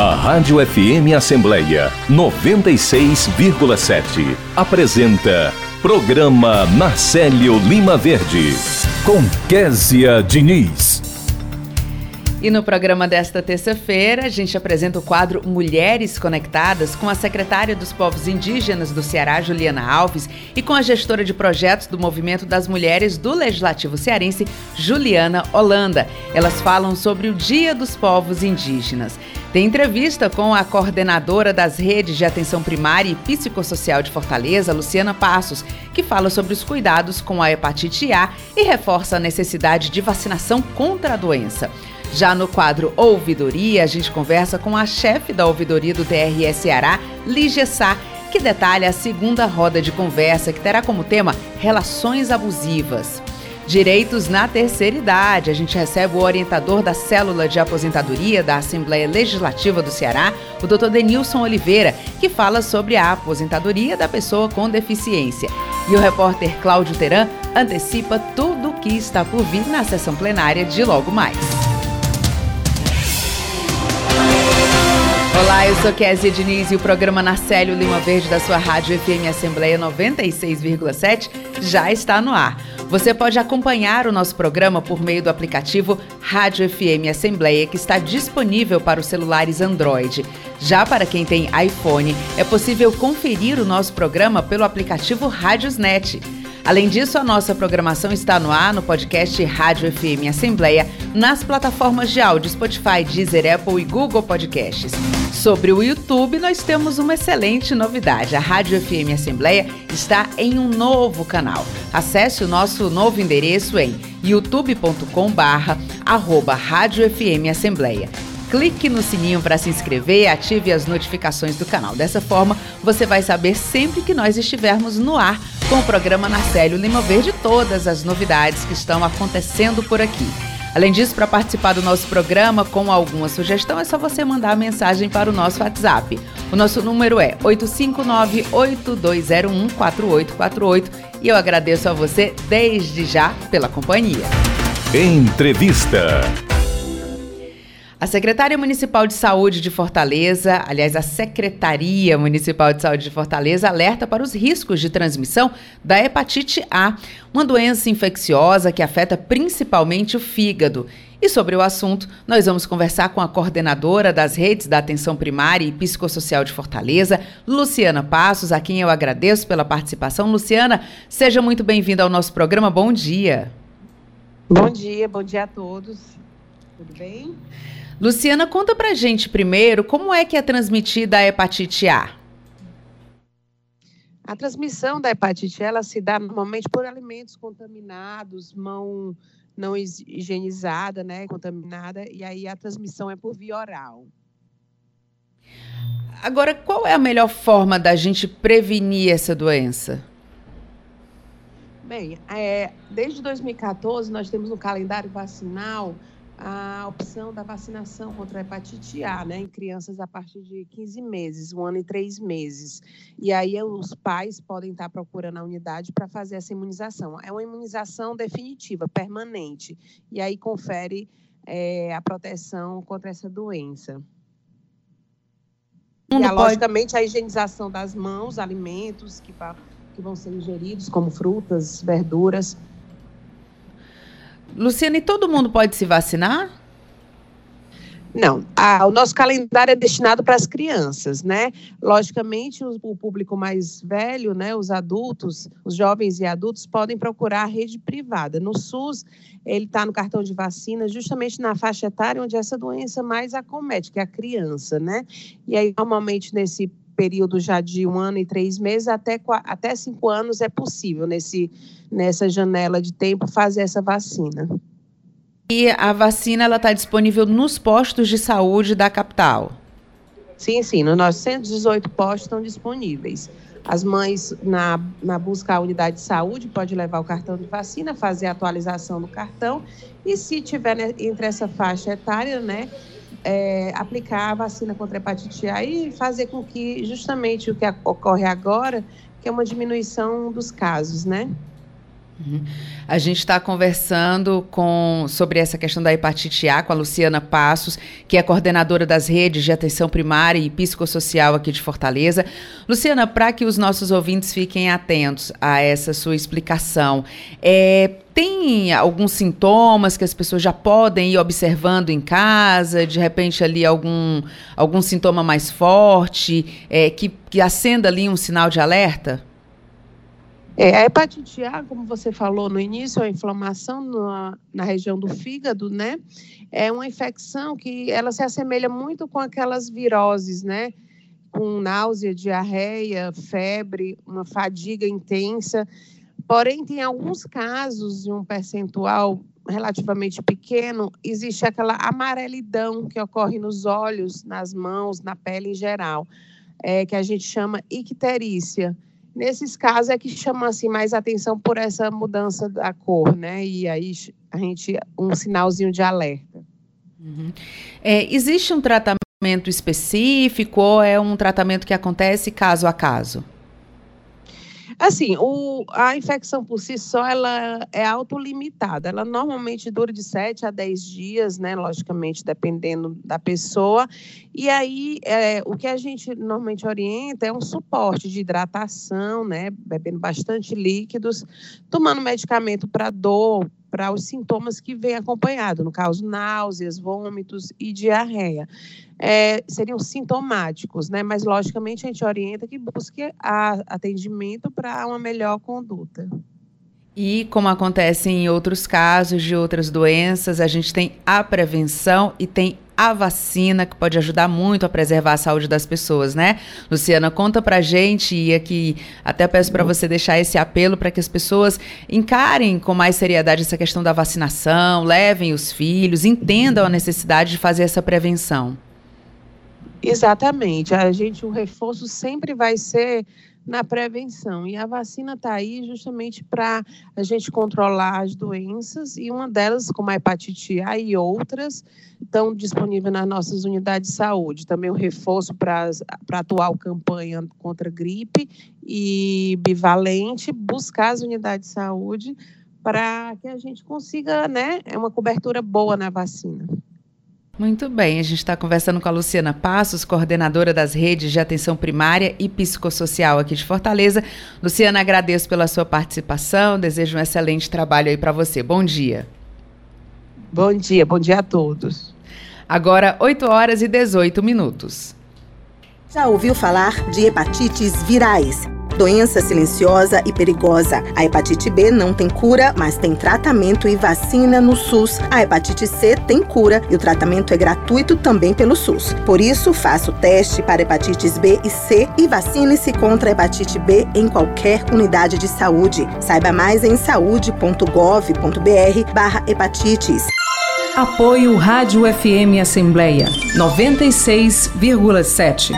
A Rádio FM Assembleia 96,7 apresenta Programa Marcelo Lima Verde com Késia Diniz. E no programa desta terça-feira, a gente apresenta o quadro Mulheres Conectadas com a secretária dos Povos Indígenas do Ceará, Juliana Alves, e com a gestora de projetos do Movimento das Mulheres do Legislativo Cearense, Juliana Holanda. Elas falam sobre o Dia dos Povos Indígenas. Tem entrevista com a coordenadora das redes de atenção primária e psicossocial de Fortaleza, Luciana Passos, que fala sobre os cuidados com a hepatite A e reforça a necessidade de vacinação contra a doença. Já no quadro Ouvidoria, a gente conversa com a chefe da ouvidoria do TRS Ceará, Lígia Sá, que detalha a segunda roda de conversa que terá como tema Relações Abusivas. Direitos na terceira idade. A gente recebe o orientador da célula de aposentadoria da Assembleia Legislativa do Ceará, o Dr. Denilson Oliveira, que fala sobre a aposentadoria da pessoa com deficiência. E o repórter Cláudio Teran antecipa tudo o que está por vir na sessão plenária de logo mais. Olá, eu sou Kézia Diniz e o programa Narcélio Lima Verde da sua Rádio FM Assembleia 96,7 já está no ar. Você pode acompanhar o nosso programa por meio do aplicativo Rádio FM Assembleia, que está disponível para os celulares Android. Já para quem tem iPhone, é possível conferir o nosso programa pelo aplicativo Rádiosnet. Além disso, a nossa programação está no ar no podcast Rádio FM Assembleia, nas plataformas de áudio Spotify, Deezer, Apple e Google Podcasts. Sobre o YouTube, nós temos uma excelente novidade. A Rádio FM Assembleia está em um novo canal. Acesse o nosso novo endereço em youtube.com/barra Rádio FM Assembleia clique no sininho para se inscrever e ative as notificações do canal. Dessa forma, você vai saber sempre que nós estivermos no ar com o programa Narcélio Lima Verde todas as novidades que estão acontecendo por aqui. Além disso, para participar do nosso programa com alguma sugestão, é só você mandar a mensagem para o nosso WhatsApp. O nosso número é 859-8201-4848 e eu agradeço a você desde já pela companhia. Entrevista. A Secretaria Municipal de Saúde de Fortaleza, aliás, a Secretaria Municipal de Saúde de Fortaleza, alerta para os riscos de transmissão da hepatite A, uma doença infecciosa que afeta principalmente o fígado. E sobre o assunto, nós vamos conversar com a coordenadora das redes da atenção primária e psicossocial de Fortaleza, Luciana Passos, a quem eu agradeço pela participação. Luciana, seja muito bem-vinda ao nosso programa. Bom dia. Bom dia, bom dia a todos. Tudo bem? Luciana, conta pra gente primeiro como é que é transmitida a hepatite A. A transmissão da hepatite ela se dá normalmente por alimentos contaminados, mão não higienizada, né, contaminada, e aí a transmissão é por via oral. Agora, qual é a melhor forma da gente prevenir essa doença? Bem, é, desde 2014 nós temos no calendário vacinal a opção da vacinação contra a hepatite A, né, em crianças a partir de 15 meses, um ano e três meses. E aí os pais podem estar procurando a unidade para fazer essa imunização. É uma imunização definitiva, permanente, e aí confere é, a proteção contra essa doença. E, a, logicamente, a higienização das mãos, alimentos que, que vão ser ingeridos, como frutas, verduras, Luciana, e todo mundo pode se vacinar? Não, a, o nosso calendário é destinado para as crianças, né? Logicamente, o, o, público mais velho, né, os adultos, os jovens e adultos podem procurar a rede privada. No SUS, ele está no cartão de vacina, justamente na faixa etária onde essa doença mais acomete, que é a criança, né? E aí, normalmente, nesse período já de um ano e três meses, até, até cinco anos é possível, nesse, nessa janela de tempo, fazer essa vacina. E a vacina ela está disponível nos postos de saúde da capital? Sim, sim, nos nossos 118 postos estão disponíveis. As mães, na, na busca à unidade de saúde, pode levar o cartão de vacina, fazer a atualização do cartão. E se tiver né, entre essa faixa etária, né, é, aplicar a vacina contra a hepatite A e fazer com que justamente o que ocorre agora, que é uma diminuição dos casos, né? A gente está conversando com, sobre essa questão da hepatite A com a Luciana Passos, que é coordenadora das redes de atenção primária e psicossocial aqui de Fortaleza. Luciana, para que os nossos ouvintes fiquem atentos a essa sua explicação, é, tem alguns sintomas que as pessoas já podem ir observando em casa? De repente, ali algum, algum sintoma mais forte é, que, que acenda ali um sinal de alerta? É, a hepatite A, como você falou no início, é a inflamação na, na região do fígado, né? É uma infecção que ela se assemelha muito com aquelas viroses, né? Com náusea, diarreia, febre, uma fadiga intensa. Porém, tem alguns casos, de um percentual relativamente pequeno, existe aquela amarelidão que ocorre nos olhos, nas mãos, na pele em geral, é, que a gente chama icterícia. Nesses casos é que chama assim mais atenção por essa mudança da cor, né? E aí a gente um sinalzinho de alerta. Uhum. É, existe um tratamento específico ou é um tratamento que acontece caso a caso? Assim, o, a infecção por si só, ela é autolimitada. Ela normalmente dura de 7 a 10 dias, né? Logicamente, dependendo da pessoa. E aí, é, o que a gente normalmente orienta é um suporte de hidratação, né? Bebendo bastante líquidos, tomando medicamento para dor, para os sintomas que vêm acompanhado, no caso, náuseas, vômitos e diarreia. É, seriam sintomáticos, né? Mas, logicamente, a gente orienta que busque a, atendimento para uma melhor conduta. E como acontece em outros casos de outras doenças, a gente tem a prevenção e tem a vacina, que pode ajudar muito a preservar a saúde das pessoas, né? Luciana, conta pra gente e aqui até peço para você deixar esse apelo para que as pessoas encarem com mais seriedade essa questão da vacinação, levem os filhos, entendam a necessidade de fazer essa prevenção. Exatamente. A gente, o reforço sempre vai ser na prevenção. E a vacina está aí justamente para a gente controlar as doenças, e uma delas, como a hepatite A e outras, estão disponíveis nas nossas unidades de saúde. Também o reforço para a atual campanha contra gripe e bivalente, buscar as unidades de saúde para que a gente consiga, né, é uma cobertura boa na vacina. Muito bem, a gente está conversando com a Luciana Passos, coordenadora das redes de atenção primária e psicossocial aqui de Fortaleza. Luciana, agradeço pela sua participação, desejo um excelente trabalho aí para você. Bom dia. Bom dia, bom dia a todos. Agora, 8 horas e 18 minutos. Já ouviu falar de hepatites virais? Doença silenciosa e perigosa. A hepatite B não tem cura, mas tem tratamento e vacina no SUS. A hepatite C tem cura e o tratamento é gratuito também pelo SUS. Por isso, faça o teste para hepatites B e C e vacine-se contra a hepatite B em qualquer unidade de saúde. Saiba mais em saúde.gov.br/barra hepatites. Apoio Rádio FM Assembleia 96,7.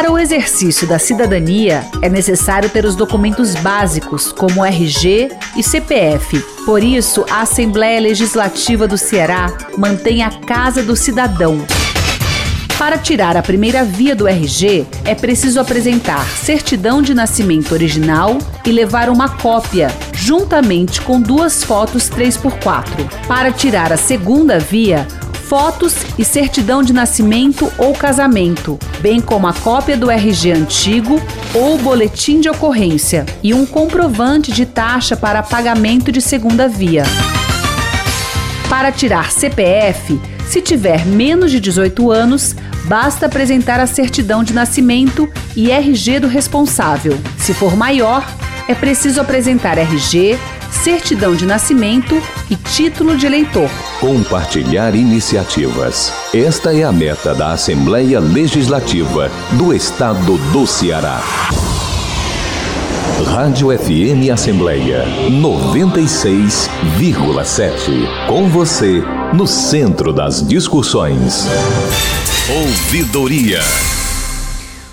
Para o exercício da cidadania, é necessário ter os documentos básicos, como RG e CPF. Por isso, a Assembleia Legislativa do Ceará mantém a Casa do Cidadão. Para tirar a primeira via do RG, é preciso apresentar certidão de nascimento original e levar uma cópia, juntamente com duas fotos 3x4. Para tirar a segunda via, fotos e certidão de nascimento ou casamento, bem como a cópia do RG antigo ou boletim de ocorrência e um comprovante de taxa para pagamento de segunda via. Para tirar CPF, se tiver menos de 18 anos, basta apresentar a certidão de nascimento e RG do responsável. Se for maior, é preciso apresentar RG, certidão de nascimento e título de eleitor. Compartilhar iniciativas. Esta é a meta da Assembleia Legislativa do Estado do Ceará. Rádio FM Assembleia 96,7. Com você, no centro das discussões. Ouvidoria.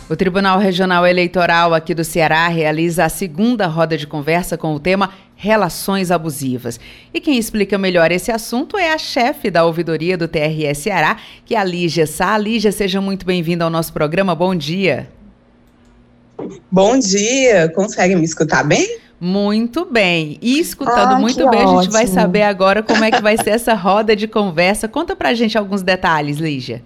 O Tribunal Regional Eleitoral aqui do Ceará realiza a segunda roda de conversa com o tema Relações Abusivas. E quem explica melhor esse assunto é a chefe da ouvidoria do TRE Ceará, que é a Lígia Sá. Lígia, seja muito bem-vinda ao nosso programa. Bom dia. Bom dia, consegue me escutar bem? Muito bem. E escutando ah, muito bem, ótimo. a gente vai saber agora como é que vai ser essa roda de conversa. Conta pra gente alguns detalhes, Lígia.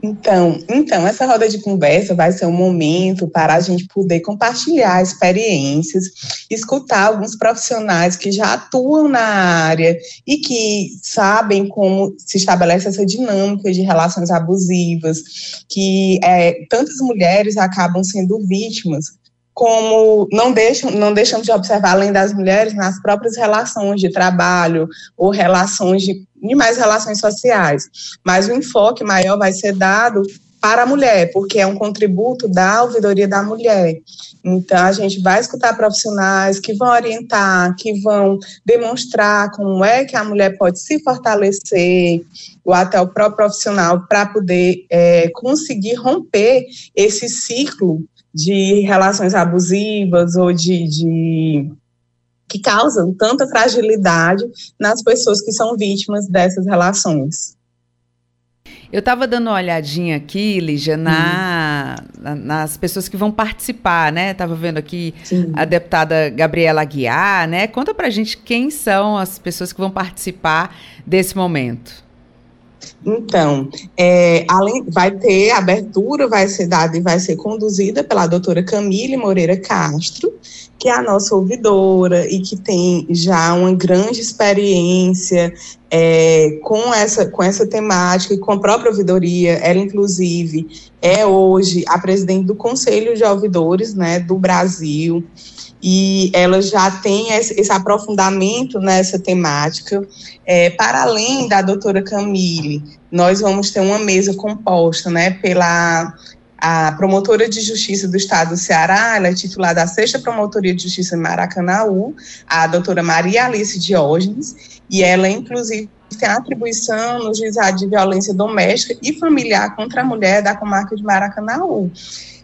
Então, então, essa roda de conversa vai ser um momento para a gente poder compartilhar experiências, escutar alguns profissionais que já atuam na área e que sabem como se estabelece essa dinâmica de relações abusivas, que é, tantas mulheres acabam sendo vítimas como não deixam, não deixam de observar, além das mulheres, nas próprias relações de trabalho ou relações de, de mais relações sociais. Mas o enfoque maior vai ser dado para a mulher, porque é um contributo da ouvidoria da mulher. Então, a gente vai escutar profissionais que vão orientar, que vão demonstrar como é que a mulher pode se fortalecer, ou até o próprio profissional, para poder é, conseguir romper esse ciclo de relações abusivas ou de, de que causam tanta fragilidade nas pessoas que são vítimas dessas relações. Eu estava dando uma olhadinha aqui, Lígia, na, na, nas pessoas que vão participar, né? Estava vendo aqui Sim. a deputada Gabriela Aguiar, né? Conta pra gente quem são as pessoas que vão participar desse momento. Então, é, além, vai ter abertura, vai ser dada e vai ser conduzida pela doutora Camille Moreira Castro, que é a nossa ouvidora e que tem já uma grande experiência é, com, essa, com essa temática e com a própria ouvidoria. Ela, inclusive, é hoje a presidente do Conselho de Ouvidores né, do Brasil e ela já tem esse, aprofundamento nessa temática. É, para além da doutora Camille, nós vamos ter uma mesa composta né, pela a promotora de justiça do estado do Ceará, ela é titulada da sexta promotoria de justiça em Maracanaú, a doutora Maria Alice Diógenes, e ela, inclusive, tem atribuição no juizado de violência doméstica e familiar contra a mulher da comarca de Maracanaú.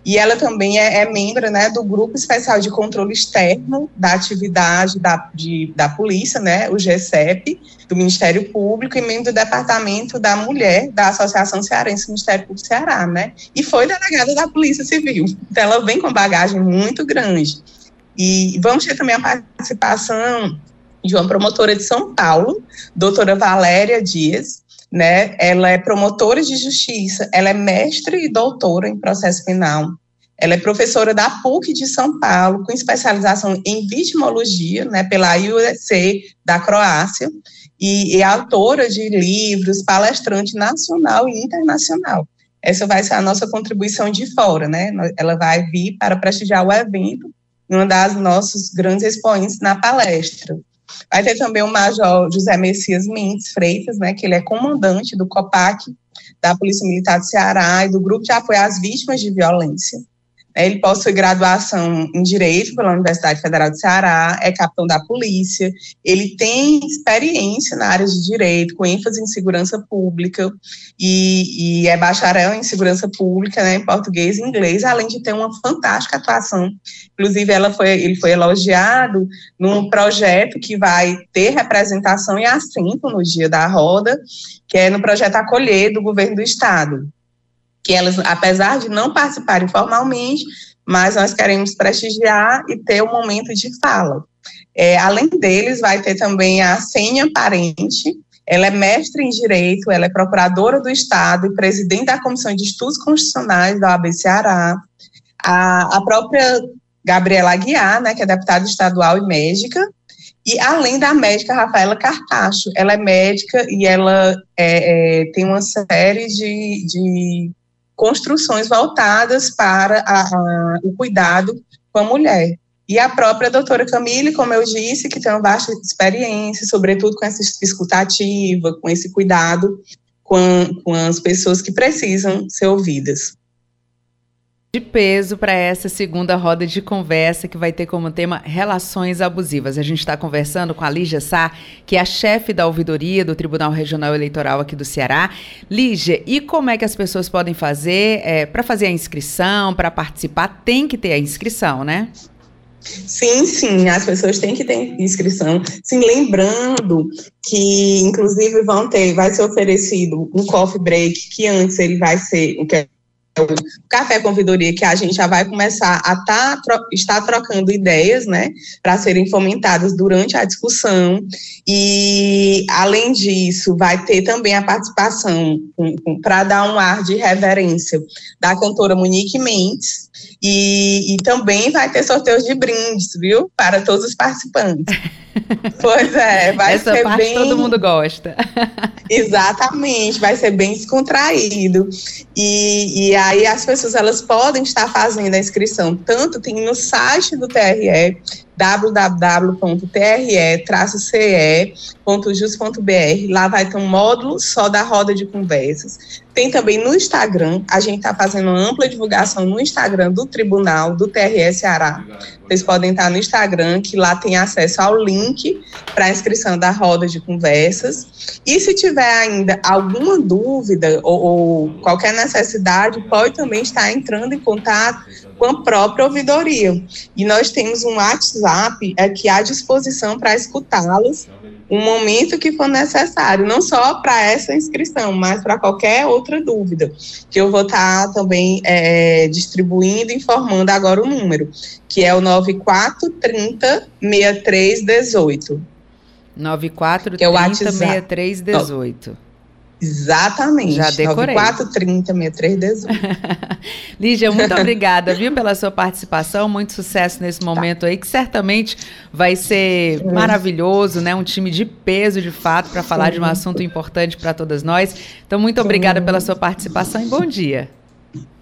E ela também é, é membro né, do Grupo Especial de Controle Externo da Atividade da, de, da Polícia, né, o GECEP, do Ministério Público, e membro do Departamento da Mulher da Associação Cearense do Ministério Público Ceará, né? E foi delegada da Polícia Civil. Então, ela vem com bagagem muito grande. E vamos ter também a participação de uma promotora de São Paulo, doutora Valéria Dias, né? Ela é promotora de justiça, ela é mestre e doutora em processo penal. Ela é professora da PUC de São Paulo, com especialização em vitimologia, né, pela IUC da Croácia, e é autora de livros, palestrante nacional e internacional. Essa vai ser a nossa contribuição de fora, né? Ela vai vir para prestigiar o evento, uma das nossos grandes expoentes na palestra. Vai ter também o Major José Messias Mendes Freitas, né, que ele é comandante do COPAC, da Polícia Militar do Ceará e do Grupo de Apoio às Vítimas de Violência. Ele possui graduação em Direito pela Universidade Federal do Ceará, é capitão da polícia, ele tem experiência na área de direito, com ênfase em segurança pública, e, e é bacharel em segurança pública, né, em português e inglês, além de ter uma fantástica atuação. Inclusive, ela foi, ele foi elogiado num projeto que vai ter representação e assento no dia da roda, que é no projeto Acolher do governo do estado que elas, apesar de não participarem formalmente, mas nós queremos prestigiar e ter um momento de fala. É, além deles, vai ter também a Sênia Parente, ela é mestre em Direito, ela é procuradora do Estado e presidente da Comissão de Estudos Constitucionais da OAB Ceará. A, a própria Gabriela Aguiar, né, que é deputada estadual e médica, e além da médica Rafaela Cartacho, ela é médica e ela é, é, tem uma série de, de construções voltadas para a, a, o cuidado com a mulher. E a própria doutora Camille, como eu disse, que tem uma vasta experiência, sobretudo com essa escutativa, com esse cuidado com, com as pessoas que precisam ser ouvidas de peso para essa segunda roda de conversa que vai ter como tema relações abusivas. A gente está conversando com a Lígia Sá, que é a chefe da ouvidoria do Tribunal Regional Eleitoral aqui do Ceará. Lígia, e como é que as pessoas podem fazer é, para fazer a inscrição, para participar? Tem que ter a inscrição, né? Sim, sim, as pessoas têm que ter inscrição. Sim, lembrando que, inclusive, vão ter, vai ser oferecido um coffee break, que antes ele vai ser, que Café Convidoria, que a gente já vai começar a tá, tro estar trocando ideias, né, para serem fomentadas durante a discussão. E, além disso, vai ter também a participação, para dar um ar de reverência, da cantora Monique Mendes, e, e também vai ter sorteios de brindes, viu? Para todos os participantes. Pois é, vai Essa ser parte bem. Todo mundo gosta. Exatamente, vai ser bem descontraído. E, e aí as pessoas elas podem estar fazendo a inscrição, tanto tem no site do TRE, www.tre-ce.jus.br. Lá vai ter um módulo só da roda de conversas. Tem também no Instagram, a gente está fazendo uma ampla divulgação no Instagram do Tribunal, do TRE Ceará. Vocês podem estar no Instagram, que lá tem acesso ao link para inscrição da roda de conversas. E se tiver ainda alguma dúvida ou, ou qualquer necessidade, pode também estar entrando em contato com a própria ouvidoria. E nós temos um WhatsApp aqui à disposição para escutá-los um momento que for necessário, não só para essa inscrição, mas para qualquer outra dúvida, que eu vou estar tá também é, distribuindo, informando agora o número, que é o 9430 6318. 9430 6318. Exatamente. Já decorei. 9430 6318. Lígia, muito obrigada, viu, pela sua participação. Muito sucesso nesse momento tá. aí, que certamente vai ser é. maravilhoso, né? Um time de peso, de fato, para falar de um assunto importante para todas nós. Então, muito obrigada pela sua participação e bom dia.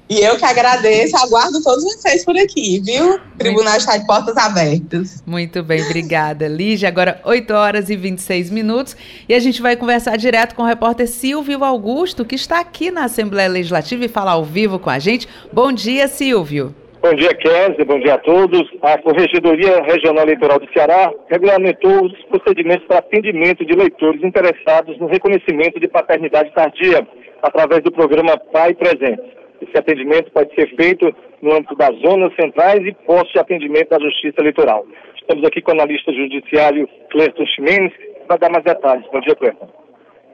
E eu que agradeço, aguardo todos vocês por aqui, viu? O tribunal está de portas abertas. Muito bem, obrigada, Lígia. Agora, 8 horas e 26 minutos. E a gente vai conversar direto com o repórter Silvio Augusto, que está aqui na Assembleia Legislativa e fala ao vivo com a gente. Bom dia, Silvio. Bom dia, Kézia. Bom dia a todos. A Corregedoria Regional Eleitoral do Ceará regulamentou os procedimentos para atendimento de leitores interessados no reconhecimento de paternidade tardia através do programa Pai Presente. Esse atendimento pode ser feito no âmbito das zonas centrais e postos de atendimento da Justiça Eleitoral. Estamos aqui com o analista judiciário Clerton Ximenes, vai dar mais detalhes. Bom dia, Clerton.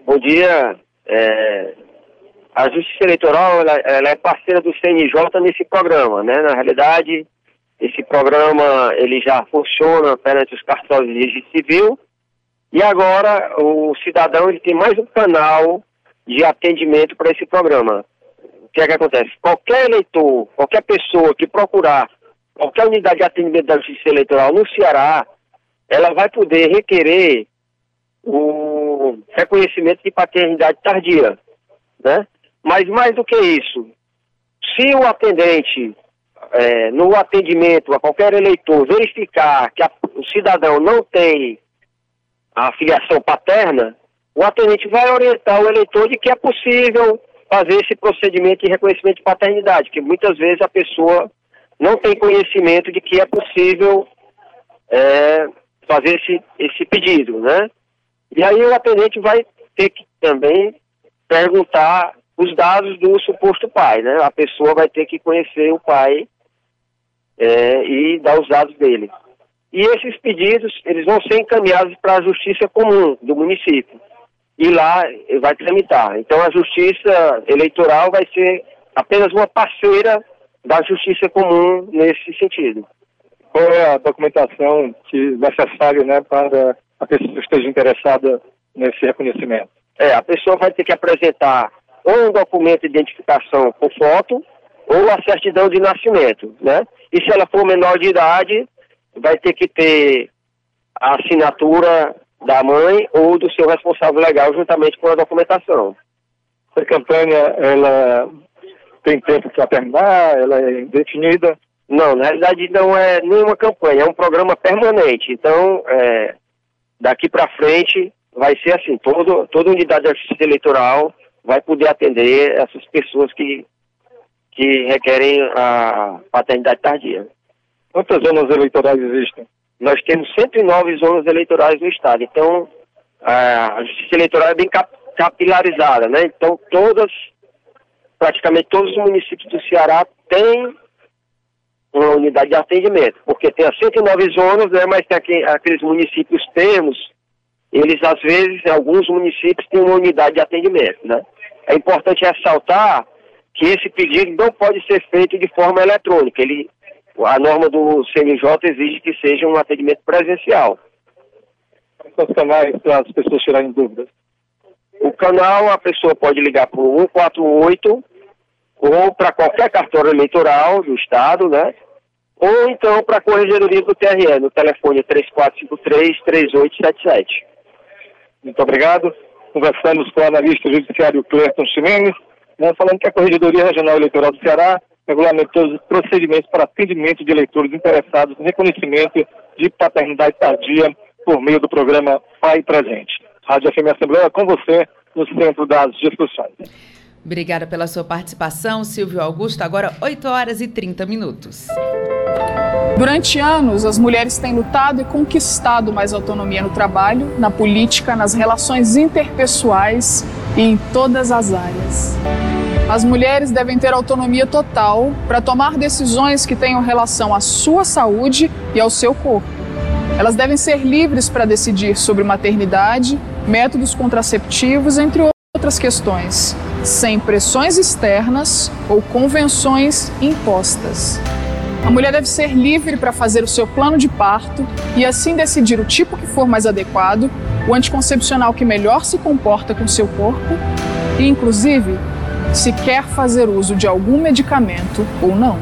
Bom dia. É... A Justiça Eleitoral ela, ela é parceira do CNJ nesse programa, né? Na realidade, esse programa ele já funciona perante os cartórios de registro civil e agora o cidadão ele tem mais um canal de atendimento para esse programa que é que acontece? Qualquer eleitor, qualquer pessoa que procurar qualquer unidade de atendimento da Justiça Eleitoral no Ceará, ela vai poder requerer o reconhecimento de paternidade tardia, né? Mas mais do que isso, se o atendente, é, no atendimento a qualquer eleitor, verificar que a, o cidadão não tem a filiação paterna, o atendente vai orientar o eleitor de que é possível fazer esse procedimento de reconhecimento de paternidade, que muitas vezes a pessoa não tem conhecimento de que é possível é, fazer esse, esse pedido, né? E aí o atendente vai ter que também perguntar os dados do suposto pai, né? A pessoa vai ter que conhecer o pai é, e dar os dados dele. E esses pedidos, eles vão ser encaminhados para a justiça comum do município e lá vai tramitar. Então a justiça eleitoral vai ser apenas uma parceira da justiça comum nesse sentido. Qual é a documentação que necessária né, para a pessoa que esteja interessada nesse reconhecimento? É, a pessoa vai ter que apresentar ou um documento de identificação com foto ou a certidão de nascimento, né? E se ela for menor de idade, vai ter que ter a assinatura da mãe ou do seu responsável legal juntamente com a documentação. A campanha, ela tem tempo para terminar? Ela é indefinida? Não, na realidade não é nenhuma campanha, é um programa permanente. Então, é, daqui para frente vai ser assim, todo, toda unidade de justiça eleitoral vai poder atender essas pessoas que, que requerem a paternidade tardia. Quantas zonas eleitorais existem? Nós temos 109 zonas eleitorais no estado. Então, a justiça eleitoral é bem capilarizada, né? Então, todas, praticamente todos os municípios do Ceará têm uma unidade de atendimento, porque tem as 109 zonas, né? Mas tem aqui, aqueles municípios temos, eles às vezes, alguns municípios têm uma unidade de atendimento, né? É importante ressaltar que esse pedido não pode ser feito de forma eletrônica. Ele, a norma do CNJ exige que seja um atendimento presencial. Quais os canais para as pessoas tirarem dúvidas? O canal a pessoa pode ligar para o 148 ou para qualquer cartório eleitoral do Estado, né? Ou então para a Corregedoria do TRE, no telefone 3453-3877. Muito obrigado. Conversamos com o analista judiciário Clerton Ximenes, né, falando que a Corregedoria Regional Eleitoral do Ceará regulamentou os procedimentos para atendimento de eleitores interessados no reconhecimento de paternidade tardia por meio do programa Pai Presente. Rádio FM Assembleia com você no centro das discussões. Obrigada pela sua participação, Silvio Augusto. Agora 8 horas e 30 minutos. Durante anos, as mulheres têm lutado e conquistado mais autonomia no trabalho, na política, nas relações interpessoais e em todas as áreas. As mulheres devem ter autonomia total para tomar decisões que tenham relação à sua saúde e ao seu corpo. Elas devem ser livres para decidir sobre maternidade, métodos contraceptivos, entre outras questões, sem pressões externas ou convenções impostas. A mulher deve ser livre para fazer o seu plano de parto e assim decidir o tipo que for mais adequado, o anticoncepcional que melhor se comporta com seu corpo e, inclusive, se quer fazer uso de algum medicamento ou não.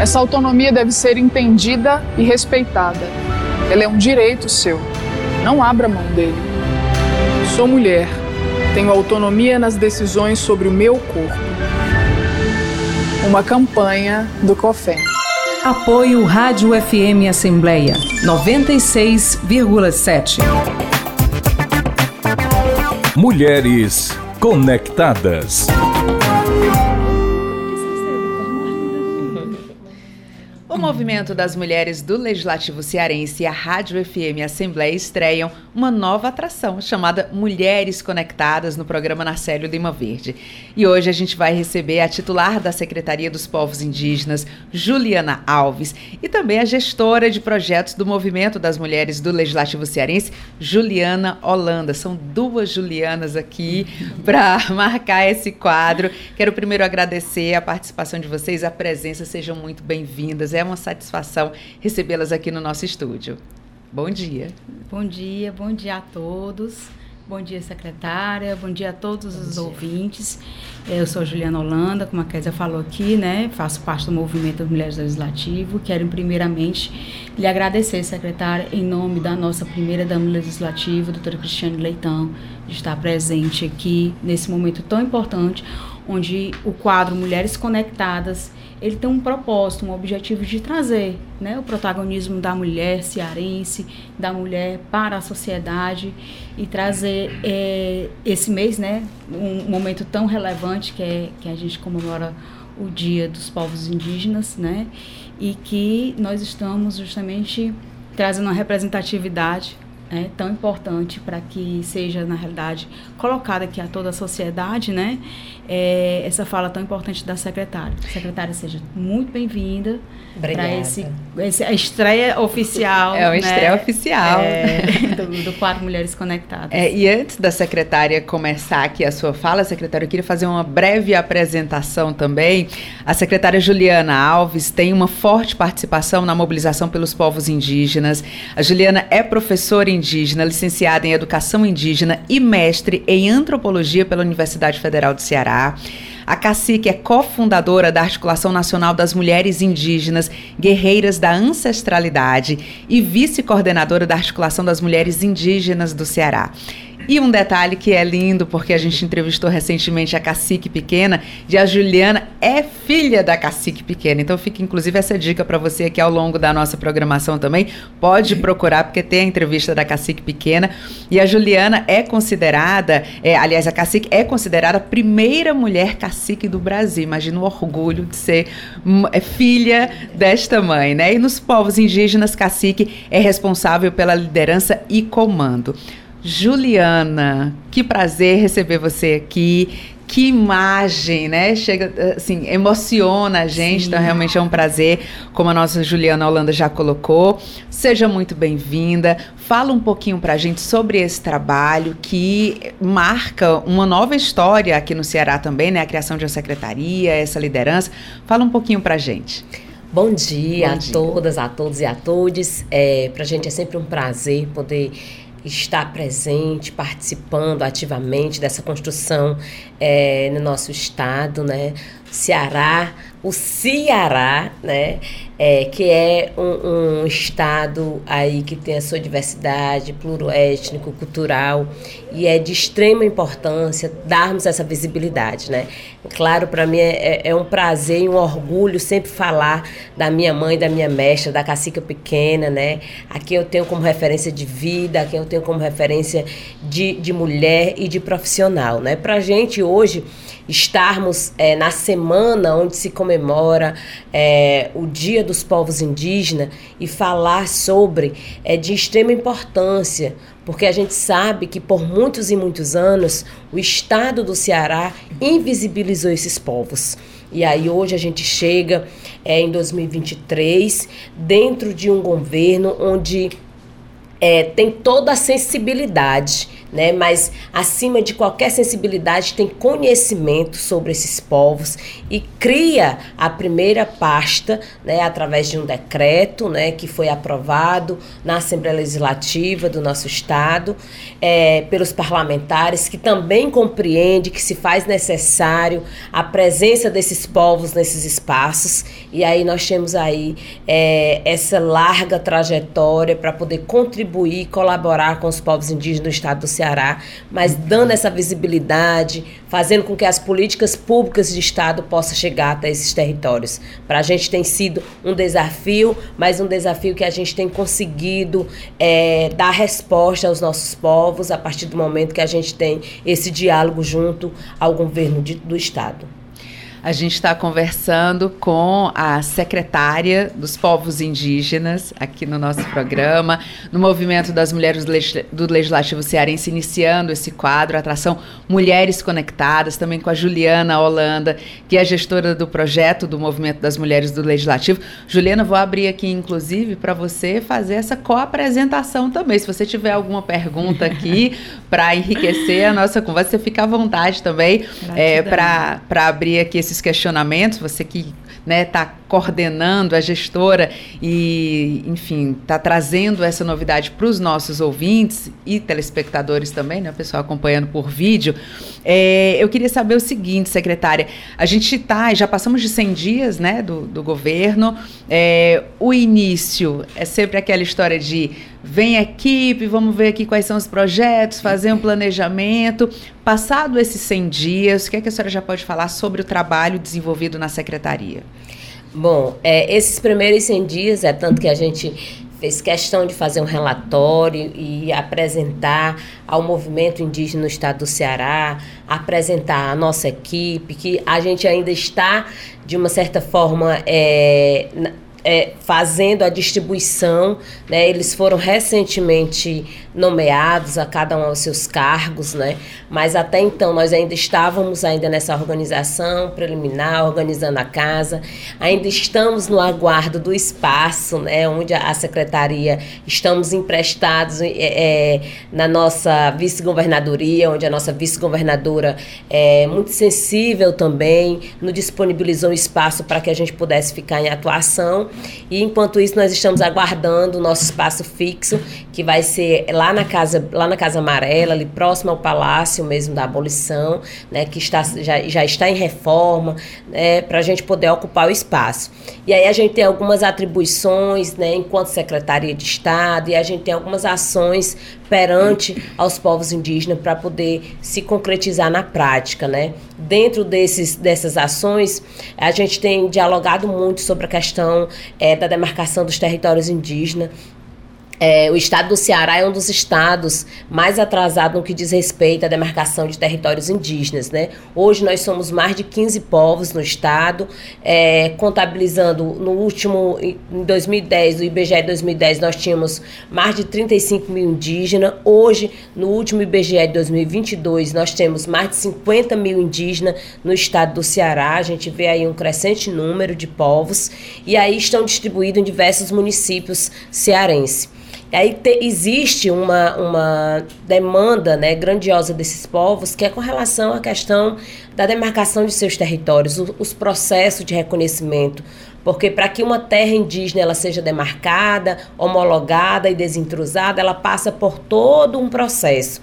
Essa autonomia deve ser entendida e respeitada. Ela é um direito seu. Não abra mão dele. Sou mulher. Tenho autonomia nas decisões sobre o meu corpo. Uma campanha do COFEM. Apoio Rádio FM Assembleia 96,7. Mulheres conectadas. Movimento das mulheres do Legislativo Cearense e a Rádio FM Assembleia estreiam uma nova atração chamada Mulheres Conectadas no programa Narcélio Lima Verde. E hoje a gente vai receber a titular da Secretaria dos Povos Indígenas, Juliana Alves, e também a gestora de projetos do Movimento das Mulheres do Legislativo Cearense, Juliana Holanda. São duas Julianas aqui para marcar esse quadro. Quero primeiro agradecer a participação de vocês, a presença, sejam muito bem-vindas. É uma satisfação recebê-las aqui no nosso estúdio. Bom dia. Bom dia, bom dia a todos. Bom dia, secretária. Bom dia a todos bom os dia. ouvintes. Eu sou Juliana Holanda, como a Kézia falou aqui, né? Faço parte do movimento das Mulheres Legislativo. Quero, primeiramente, lhe agradecer, secretária, em nome da nossa primeira dama legislativa, doutora Cristiane Leitão, de estar presente aqui nesse momento tão importante, onde o quadro Mulheres Conectadas ele tem um propósito, um objetivo de trazer né, o protagonismo da mulher cearense, da mulher para a sociedade e trazer é, esse mês, né, um momento tão relevante que é que a gente comemora o Dia dos Povos Indígenas, né, e que nós estamos justamente trazendo uma representatividade é, tão importante para que seja, na realidade, colocada aqui a toda a sociedade, né? É, essa fala tão importante da secretária. Secretária, seja muito bem-vinda para esse, esse, a estreia oficial. É uma né? estreia oficial. É, do, do quadro Mulheres Conectadas. É, e antes da secretária começar aqui a sua fala, secretária, eu queria fazer uma breve apresentação também. A secretária Juliana Alves tem uma forte participação na mobilização pelos povos indígenas. A Juliana é professora indígena, licenciada em Educação Indígena e mestre em Antropologia pela Universidade Federal do Ceará. A Cacique é cofundadora da Articulação Nacional das Mulheres Indígenas Guerreiras da Ancestralidade e vice-coordenadora da Articulação das Mulheres Indígenas do Ceará. E um detalhe que é lindo, porque a gente entrevistou recentemente a Cacique Pequena, e a Juliana é filha da Cacique Pequena. Então fica inclusive essa dica para você aqui ao longo da nossa programação também. Pode procurar, porque tem a entrevista da Cacique Pequena. E a Juliana é considerada, é, aliás, a Cacique é considerada a primeira mulher cacique do Brasil. Imagina o orgulho de ser é, filha desta mãe, né? E nos povos indígenas, Cacique é responsável pela liderança e comando. Juliana, que prazer receber você aqui. Que imagem, né? Chega, assim, emociona a gente, Sim. então realmente é um prazer, como a nossa Juliana Holanda já colocou. Seja muito bem-vinda. Fala um pouquinho para a gente sobre esse trabalho que marca uma nova história aqui no Ceará também, né? A criação de uma secretaria, essa liderança. Fala um pouquinho para a gente. Bom dia Bom a dia. todas, a todos e a todos. É, para a gente é sempre um prazer poder estar presente, participando ativamente dessa construção é, no nosso estado, né? Ceará, o Ceará, né? É, que é um, um, estado aí que tem a sua diversidade pluroétnico, cultural e é de extrema importância darmos essa visibilidade, né? Claro, para mim é, é, um prazer e um orgulho sempre falar da minha mãe, da minha mestra, da cacica pequena, né? Aqui eu tenho como referência de vida, aqui eu tenho como referência de, de mulher e de profissional, né? Pra gente hoje estarmos é, na semana onde se comemora é, o Dia dos Povos Indígenas e falar sobre é de extrema importância, porque a gente sabe que por muitos e muitos anos o Estado do Ceará invisibilizou esses povos. E aí hoje a gente chega é, em 2023 dentro de um governo onde é, tem toda a sensibilidade né? Mas acima de qualquer sensibilidade tem conhecimento sobre esses povos e cria a primeira pasta, né? Através de um decreto, né? Que foi aprovado na Assembleia Legislativa do nosso estado é, pelos parlamentares, que também compreende que se faz necessário a presença desses povos nesses espaços e aí nós temos aí é, essa larga trajetória para poder contribuir, colaborar com os povos indígenas do estado do Ceará, mas dando essa visibilidade, fazendo com que as políticas públicas de Estado possam chegar até esses territórios. Para a gente tem sido um desafio, mas um desafio que a gente tem conseguido é, dar resposta aos nossos povos a partir do momento que a gente tem esse diálogo junto ao governo de, do Estado. A gente está conversando com a secretária dos povos indígenas aqui no nosso programa, no movimento das mulheres do Legislativo Cearense, iniciando esse quadro, atração Mulheres Conectadas, também com a Juliana Holanda, que é gestora do projeto do Movimento das Mulheres do Legislativo. Juliana, vou abrir aqui, inclusive, para você fazer essa co-apresentação também. Se você tiver alguma pergunta aqui para enriquecer a nossa conversa, você fica à vontade também é, para abrir aqui esses questionamentos, você que está né, tá coordenando a gestora e, enfim, está trazendo essa novidade para os nossos ouvintes e telespectadores também, né, o pessoal acompanhando por vídeo. É, eu queria saber o seguinte, secretária, a gente está, já passamos de 100 dias né, do, do governo, é, o início é sempre aquela história de vem equipe, vamos ver aqui quais são os projetos, fazer um planejamento. Passado esses 100 dias, o que, é que a senhora já pode falar sobre o trabalho desenvolvido na secretaria? Bom, é, esses primeiros 100 dias é tanto que a gente fez questão de fazer um relatório e apresentar ao movimento indígena no estado do Ceará, apresentar a nossa equipe, que a gente ainda está, de uma certa forma, é, é, fazendo a distribuição, né? Eles foram recentemente nomeados a cada um aos seus cargos, né? Mas até então nós ainda estávamos ainda nessa organização preliminar, organizando a casa, ainda estamos no aguardo do espaço, né? Onde a secretaria estamos emprestados é, é, na nossa vice-governadoria, onde a nossa vice-governadora é muito sensível também, nos disponibilizou um espaço para que a gente pudesse ficar em atuação. E enquanto isso nós estamos aguardando o nosso espaço fixo, que vai ser lá na casa, lá na Casa Amarela, ali próximo ao Palácio mesmo da Abolição, né, que está, já, já está em reforma, né, para a gente poder ocupar o espaço. E aí a gente tem algumas atribuições, né, enquanto Secretaria de Estado, e a gente tem algumas ações perante aos povos indígenas para poder se concretizar na prática, né? Dentro desses, dessas ações, a gente tem dialogado muito sobre a questão é, da demarcação dos territórios indígenas, é, o estado do Ceará é um dos estados mais atrasados no que diz respeito à demarcação de territórios indígenas. Né? Hoje nós somos mais de 15 povos no estado, é, contabilizando no último, em 2010, no IBGE 2010, nós tínhamos mais de 35 mil indígenas. Hoje, no último IBGE de 2022, nós temos mais de 50 mil indígenas no estado do Ceará. A gente vê aí um crescente número de povos e aí estão distribuídos em diversos municípios cearenses. Aí te, existe uma, uma demanda né, grandiosa desses povos que é com relação à questão da demarcação de seus territórios, o, os processos de reconhecimento. Porque para que uma terra indígena ela seja demarcada, homologada e desintrusada, ela passa por todo um processo.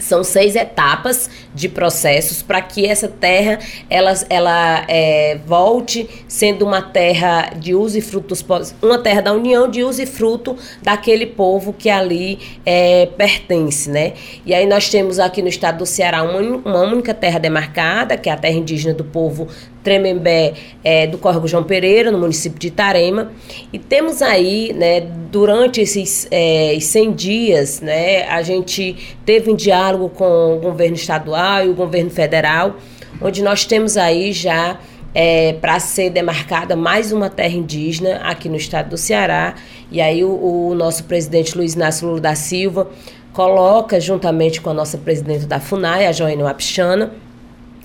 São seis etapas de processos para que essa terra ela, ela é, volte sendo uma terra de uso e fruto dos povos, uma terra da união de uso e fruto daquele povo que ali é, pertence, né? E aí nós temos aqui no estado do Ceará uma, uma única terra demarcada, que é a terra indígena do povo Tremembé é, do Córrego João Pereira, no município de Itarema. E temos aí, né, durante esses é, 100 dias, né, a gente teve um diálogo com o governo estadual e o governo federal, onde nós temos aí já é, para ser demarcada mais uma terra indígena aqui no estado do Ceará. E aí o, o nosso presidente Luiz Inácio Lula da Silva coloca, juntamente com a nossa presidente da FUNAI, a Joênia Wapichana,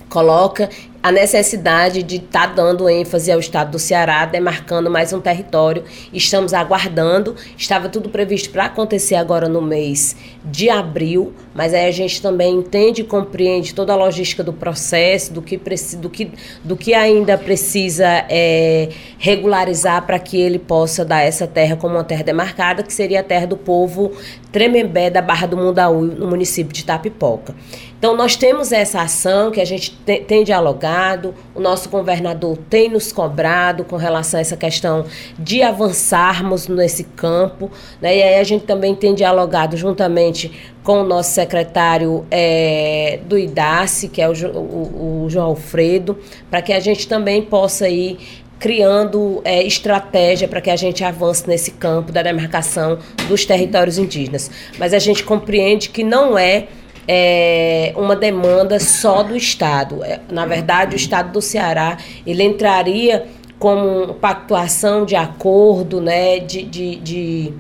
coloca a necessidade de estar tá dando ênfase ao estado do Ceará, demarcando mais um território. Estamos aguardando. Estava tudo previsto para acontecer agora no mês de abril, mas aí a gente também entende e compreende toda a logística do processo, do que, do que, do que ainda precisa é, regularizar para que ele possa dar essa terra como uma terra demarcada, que seria a terra do povo Tremembé da Barra do Mundaú, no município de Tapipoca. Então, nós temos essa ação que a gente tem, dialogado, o nosso governador tem nos cobrado com relação a essa questão de avançarmos nesse campo, né? e aí a gente também tem dialogado juntamente com o nosso secretário é, do IDACE, que é o, o, o João Alfredo, para que a gente também possa ir criando é, estratégia para que a gente avance nesse campo da demarcação dos territórios indígenas. Mas a gente compreende que não é é, uma demanda só do Estado. É, na verdade, o Estado do Ceará ele entraria como pactuação de acordo, né, de, de, de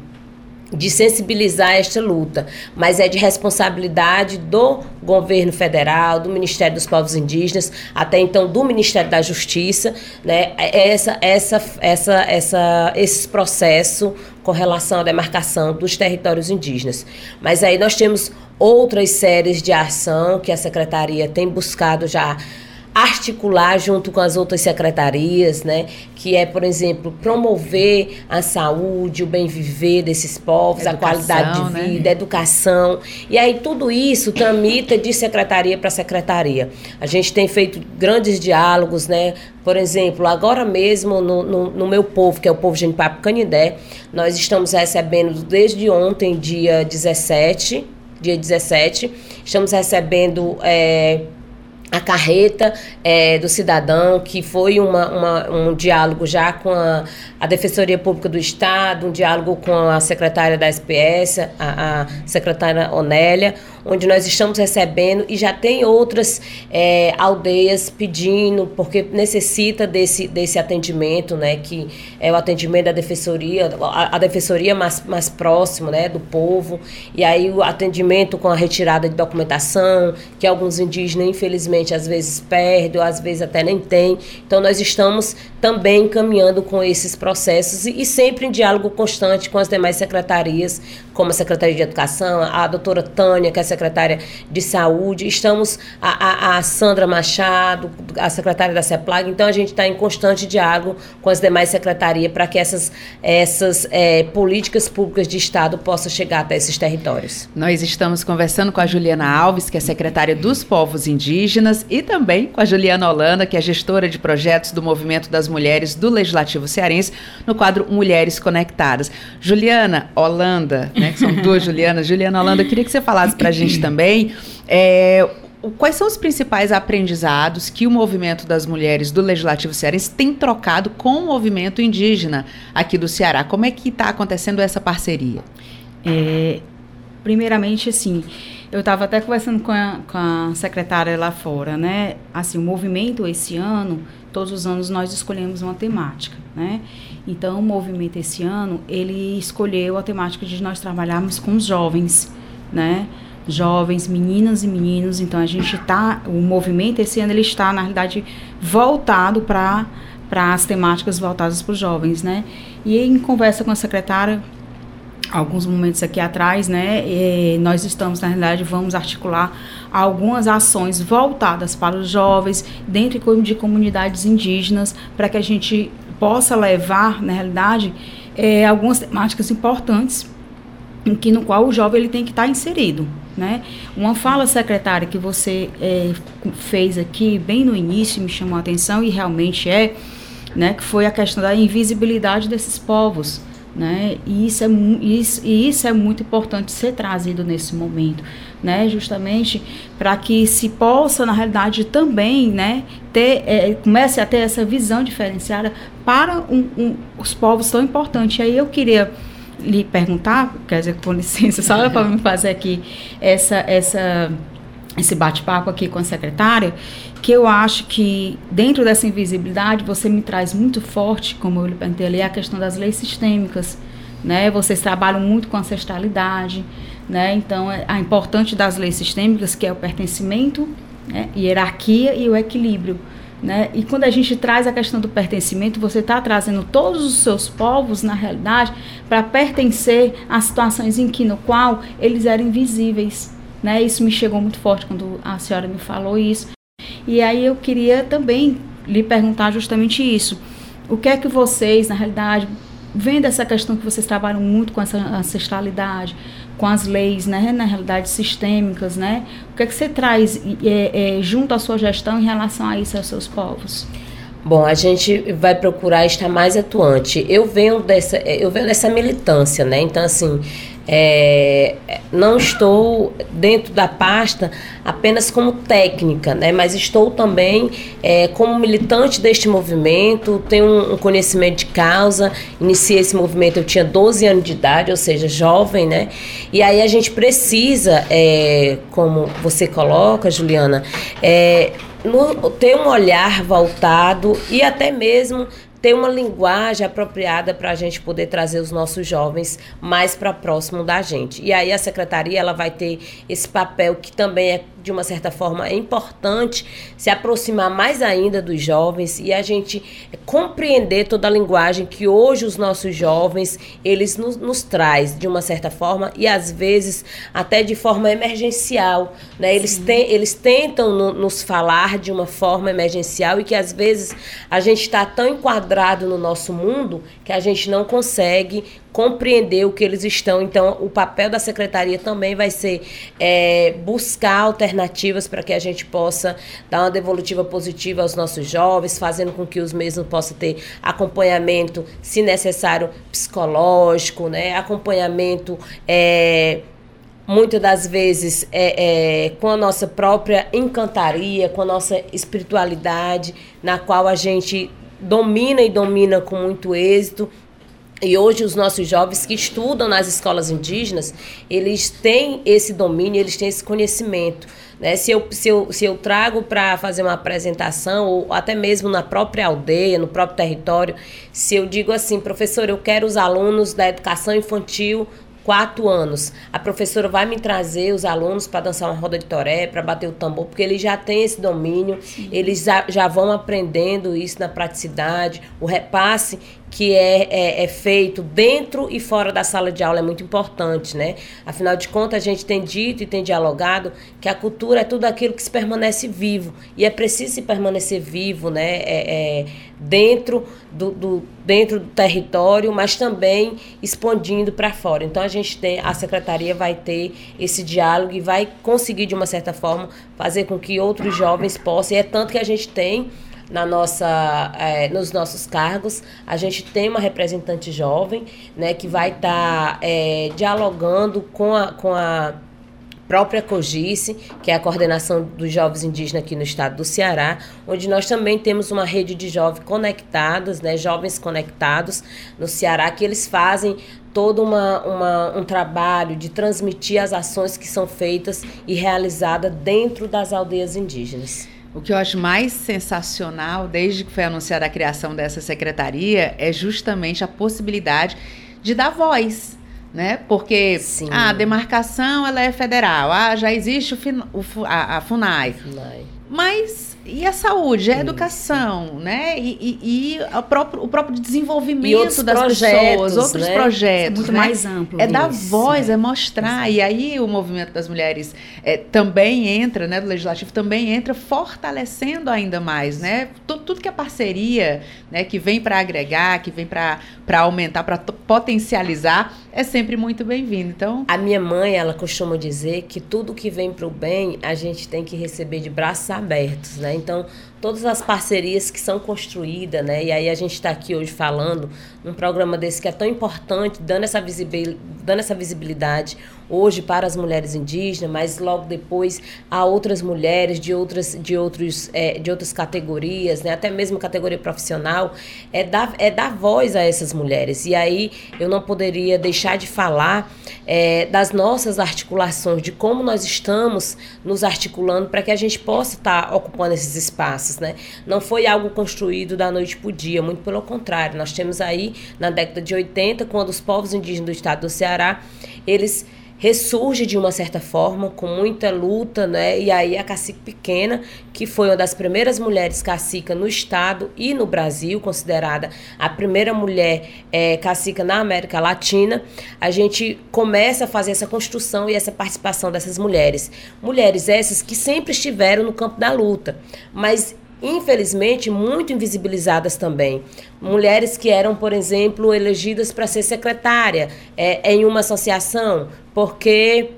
de sensibilizar esta luta, mas é de responsabilidade do governo federal, do Ministério dos Povos Indígenas, até então do Ministério da Justiça, né? Essa, essa, essa, essa, esse processo com relação à demarcação dos territórios indígenas. Mas aí nós temos outras séries de ação que a secretaria tem buscado já articular junto com as outras secretarias, né, que é, por exemplo, promover a saúde, o bem viver desses povos, educação, a qualidade de vida, né? a educação. E aí tudo isso tramita de secretaria para secretaria. A gente tem feito grandes diálogos, né? Por exemplo, agora mesmo no, no, no meu povo, que é o povo de Papo Canindé, nós estamos recebendo desde ontem, dia 17, dia 17, estamos recebendo é, a carreta é, do cidadão, que foi uma, uma, um diálogo já com a, a, Defensoria Pública do Estado, um diálogo com a secretária da SPS, a, a secretária Onélia, onde nós estamos recebendo e já tem outras é, aldeias pedindo, porque necessita desse, desse atendimento, né, que é o atendimento da Defensoria, a, a Defensoria mais, mais próximo né, do povo, e aí o atendimento com a retirada de documentação, que alguns indígenas, infelizmente, às vezes perde, ou às vezes até nem tem. Então, nós estamos também caminhando com esses processos e, e sempre em diálogo constante com as demais secretarias, como a Secretaria de Educação, a doutora Tânia, que é a secretária de Saúde, estamos a, a, a Sandra Machado, a secretária da CEPLAG, então a gente está em constante diálogo com as demais secretarias para que essas, essas é, políticas públicas de Estado possam chegar até esses territórios. Nós estamos conversando com a Juliana Alves, que é secretária dos Povos Indígenas, e também com a Juliana Holanda, que é gestora de projetos do Movimento das Mulheres do Legislativo Cearense, no quadro Mulheres Conectadas. Juliana Holanda, né? Que são duas Julianas. Juliana Holanda, eu queria que você falasse para a gente também é, quais são os principais aprendizados que o movimento das mulheres do Legislativo Cearense tem trocado com o movimento indígena aqui do Ceará? Como é que está acontecendo essa parceria? É, primeiramente, assim, eu estava até conversando com a, com a secretária lá fora, né? Assim, o movimento esse ano, todos os anos nós escolhemos uma temática, né? Então, o movimento esse ano, ele escolheu a temática de nós trabalharmos com os jovens, né? Jovens, meninas e meninos. Então, a gente está, o movimento esse ano, ele está, na realidade, voltado para para as temáticas voltadas para os jovens, né? E em conversa com a secretária, alguns momentos aqui atrás, né, nós estamos, na realidade, vamos articular algumas ações voltadas para os jovens dentro de comunidades indígenas, para que a gente possa levar, na realidade, é, algumas temáticas importantes em que no qual o jovem ele tem que estar inserido, né? Uma fala secretária que você é, fez aqui bem no início me chamou a atenção e realmente é, né, que foi a questão da invisibilidade desses povos, né? E isso é isso, e isso é muito importante ser trazido nesse momento, né? Justamente para que se possa na realidade também, né, ter é, comece a ter essa visão diferenciada para um, um, os povos tão importantes. E aí eu queria lhe perguntar, quer dizer, com licença, só para me fazer aqui essa essa esse bate-papo aqui com a secretária, que eu acho que dentro dessa invisibilidade você me traz muito forte, como eu lhe perguntei ali, a questão das leis sistêmicas, né? Vocês trabalham muito com ancestralidade, né? Então, é, a importante das leis sistêmicas, que é o pertencimento, né? hierarquia e o equilíbrio. Né? E quando a gente traz a questão do pertencimento, você está trazendo todos os seus povos, na realidade, para pertencer a situações em que, no qual eles eram invisíveis. Né? Isso me chegou muito forte quando a senhora me falou isso. E aí eu queria também lhe perguntar justamente isso. O que é que vocês, na realidade, vendo essa questão que vocês trabalham muito com essa ancestralidade, com as leis, né, na realidade sistêmicas, né? O que é que você traz é, é, junto à sua gestão em relação a isso aos seus povos? Bom, a gente vai procurar estar mais atuante. Eu venho dessa, eu venho dessa militância, né? Então assim, é, não estou dentro da pasta apenas como técnica, né, mas estou também é, como militante deste movimento, tenho um, um, conhecimento de causa, iniciei esse movimento, eu tinha 12 anos de idade, ou seja, jovem, né, e aí a gente precisa, é, como você coloca, Juliana, é, no, ter um olhar voltado e até mesmo ter uma linguagem apropriada para a gente poder trazer os nossos jovens mais para próximo da gente. E aí a secretaria ela vai ter esse papel que também é de uma certa forma, é importante se aproximar mais ainda dos jovens e a gente compreender toda a linguagem que hoje os nossos jovens, eles nos, nos traz de uma certa forma e às vezes até de forma emergencial, né? Eles, eles tentam no, nos falar de uma forma emergencial e que às vezes a gente está tão enquadrado no nosso mundo que a gente não consegue compreender o que eles estão. Então, o papel da secretaria também vai ser é, buscar alternativas para que a gente possa dar uma devolutiva positiva aos nossos jovens, fazendo com que os mesmos possam ter acompanhamento, se necessário, psicológico, né? acompanhamento. É, muitas das vezes é, é, com a nossa própria encantaria, com a nossa espiritualidade, na qual a gente domina e domina com muito êxito, e hoje os nossos jovens que estudam nas escolas indígenas, eles têm esse domínio, eles têm esse conhecimento. Né? Se, eu, se, eu, se eu trago para fazer uma apresentação, ou até mesmo na própria aldeia, no próprio território, se eu digo assim, professor, eu quero os alunos da educação infantil quatro anos. A professora vai me trazer os alunos para dançar uma roda de toré, para bater o tambor, porque eles já têm esse domínio, Sim. eles já, já vão aprendendo isso na praticidade, o repasse que é, é, é, feito dentro e fora da sala de aula é muito importante, né? Afinal de contas, a gente tem dito e tem dialogado que a cultura é tudo aquilo que se permanece vivo. E é preciso se permanecer vivo, né? É, é dentro, do, do, dentro do território, mas também expandindo para fora. Então, a gente tem, a secretaria vai ter esse diálogo e vai conseguir, de uma certa forma, fazer com que outros jovens possam. E é tanto que a gente tem na nossa, é, nos nossos cargos. A gente tem uma representante jovem, né, que vai estar tá, é, dialogando com a, com a própria COGICE, que é a coordenação dos jovens indígenas aqui no estado do Ceará, onde nós também temos uma rede de jovens conectados, né, jovens conectados no Ceará, que eles fazem todo uma, uma, um trabalho de transmitir as ações que são feitas e realizadas dentro das aldeias indígenas. O que eu acho mais sensacional, desde que foi anunciada a criação dessa secretaria, é justamente a possibilidade de dar voz né? Porque Sim. a demarcação ela é federal, ah, já existe o, o a, a FUNAI. FUNAI. Mas e a saúde, a educação, né? E, e, e o, próprio, o próprio desenvolvimento das pessoas, outros né? projetos. É muito né? mais amplo. É dar voz, né? é mostrar. E aí o movimento das mulheres é, também entra, né? Do legislativo também entra fortalecendo ainda mais, né? Tudo, tudo que é parceria, né? Que vem para agregar, que vem para aumentar, para potencializar, é sempre muito bem-vindo. Então. A minha mãe, ela costuma dizer que tudo que vem para o bem, a gente tem que receber de braços abertos, né? Então, todas as parcerias que são construídas, né? E aí a gente está aqui hoje falando num programa desse que é tão importante, dando essa, dando essa visibilidade hoje para as mulheres indígenas, mas logo depois a outras mulheres de outras, de outros, é, de outras categorias, né? Até mesmo categoria profissional, é dar, é dar voz a essas mulheres. E aí eu não poderia deixar de falar é, das nossas articulações, de como nós estamos nos articulando para que a gente possa estar tá ocupando esses espaços né? Não foi algo construído da noite para o dia, muito pelo contrário. Nós temos aí, na década de 80, quando os povos indígenas do estado do Ceará, eles ressurge de uma certa forma, com muita luta, né? E aí a cacique pequena, que foi uma das primeiras mulheres cacica no estado e no Brasil, considerada a primeira mulher é, cacica na América Latina, a gente começa a fazer essa construção e essa participação dessas mulheres. Mulheres essas que sempre estiveram no campo da luta, mas infelizmente, muito invisibilizadas também. Mulheres que eram, por exemplo, elegidas para ser secretária é, em uma associação, porque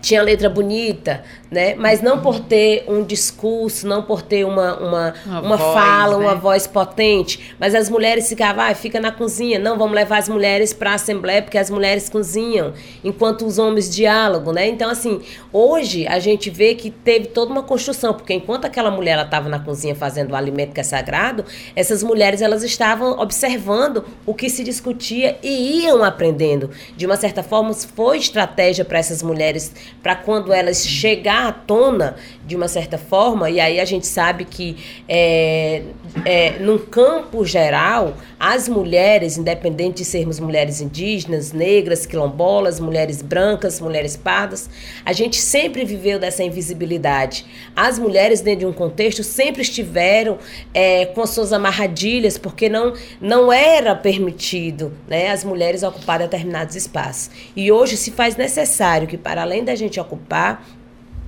tinha letra bonita, né? Mas não por ter um discurso, não por ter uma, uma, uma, uma voz, fala, né? uma voz potente. Mas as mulheres ficavam, ah, fica na cozinha. Não, vamos levar as mulheres para a Assembleia, porque as mulheres cozinham, enquanto os homens dialogam, né? Então, assim, hoje a gente vê que teve toda uma construção, porque enquanto aquela mulher estava na cozinha fazendo o alimento que é sagrado, essas mulheres elas estavam observando o que se discutia e iam aprendendo. De uma certa forma, foi estratégia para essas mulheres, para quando elas chegaram à tona de uma certa forma, e aí a gente sabe que é, é, num campo geral, as mulheres, independente de sermos mulheres indígenas, negras, quilombolas, mulheres brancas, mulheres pardas, a gente sempre viveu dessa invisibilidade. As mulheres, dentro de um contexto, sempre estiveram é, com as suas amarradilhas, porque não, não era permitido né, as mulheres ocupar determinados espaços. E hoje se faz necessário que, para além da gente ocupar,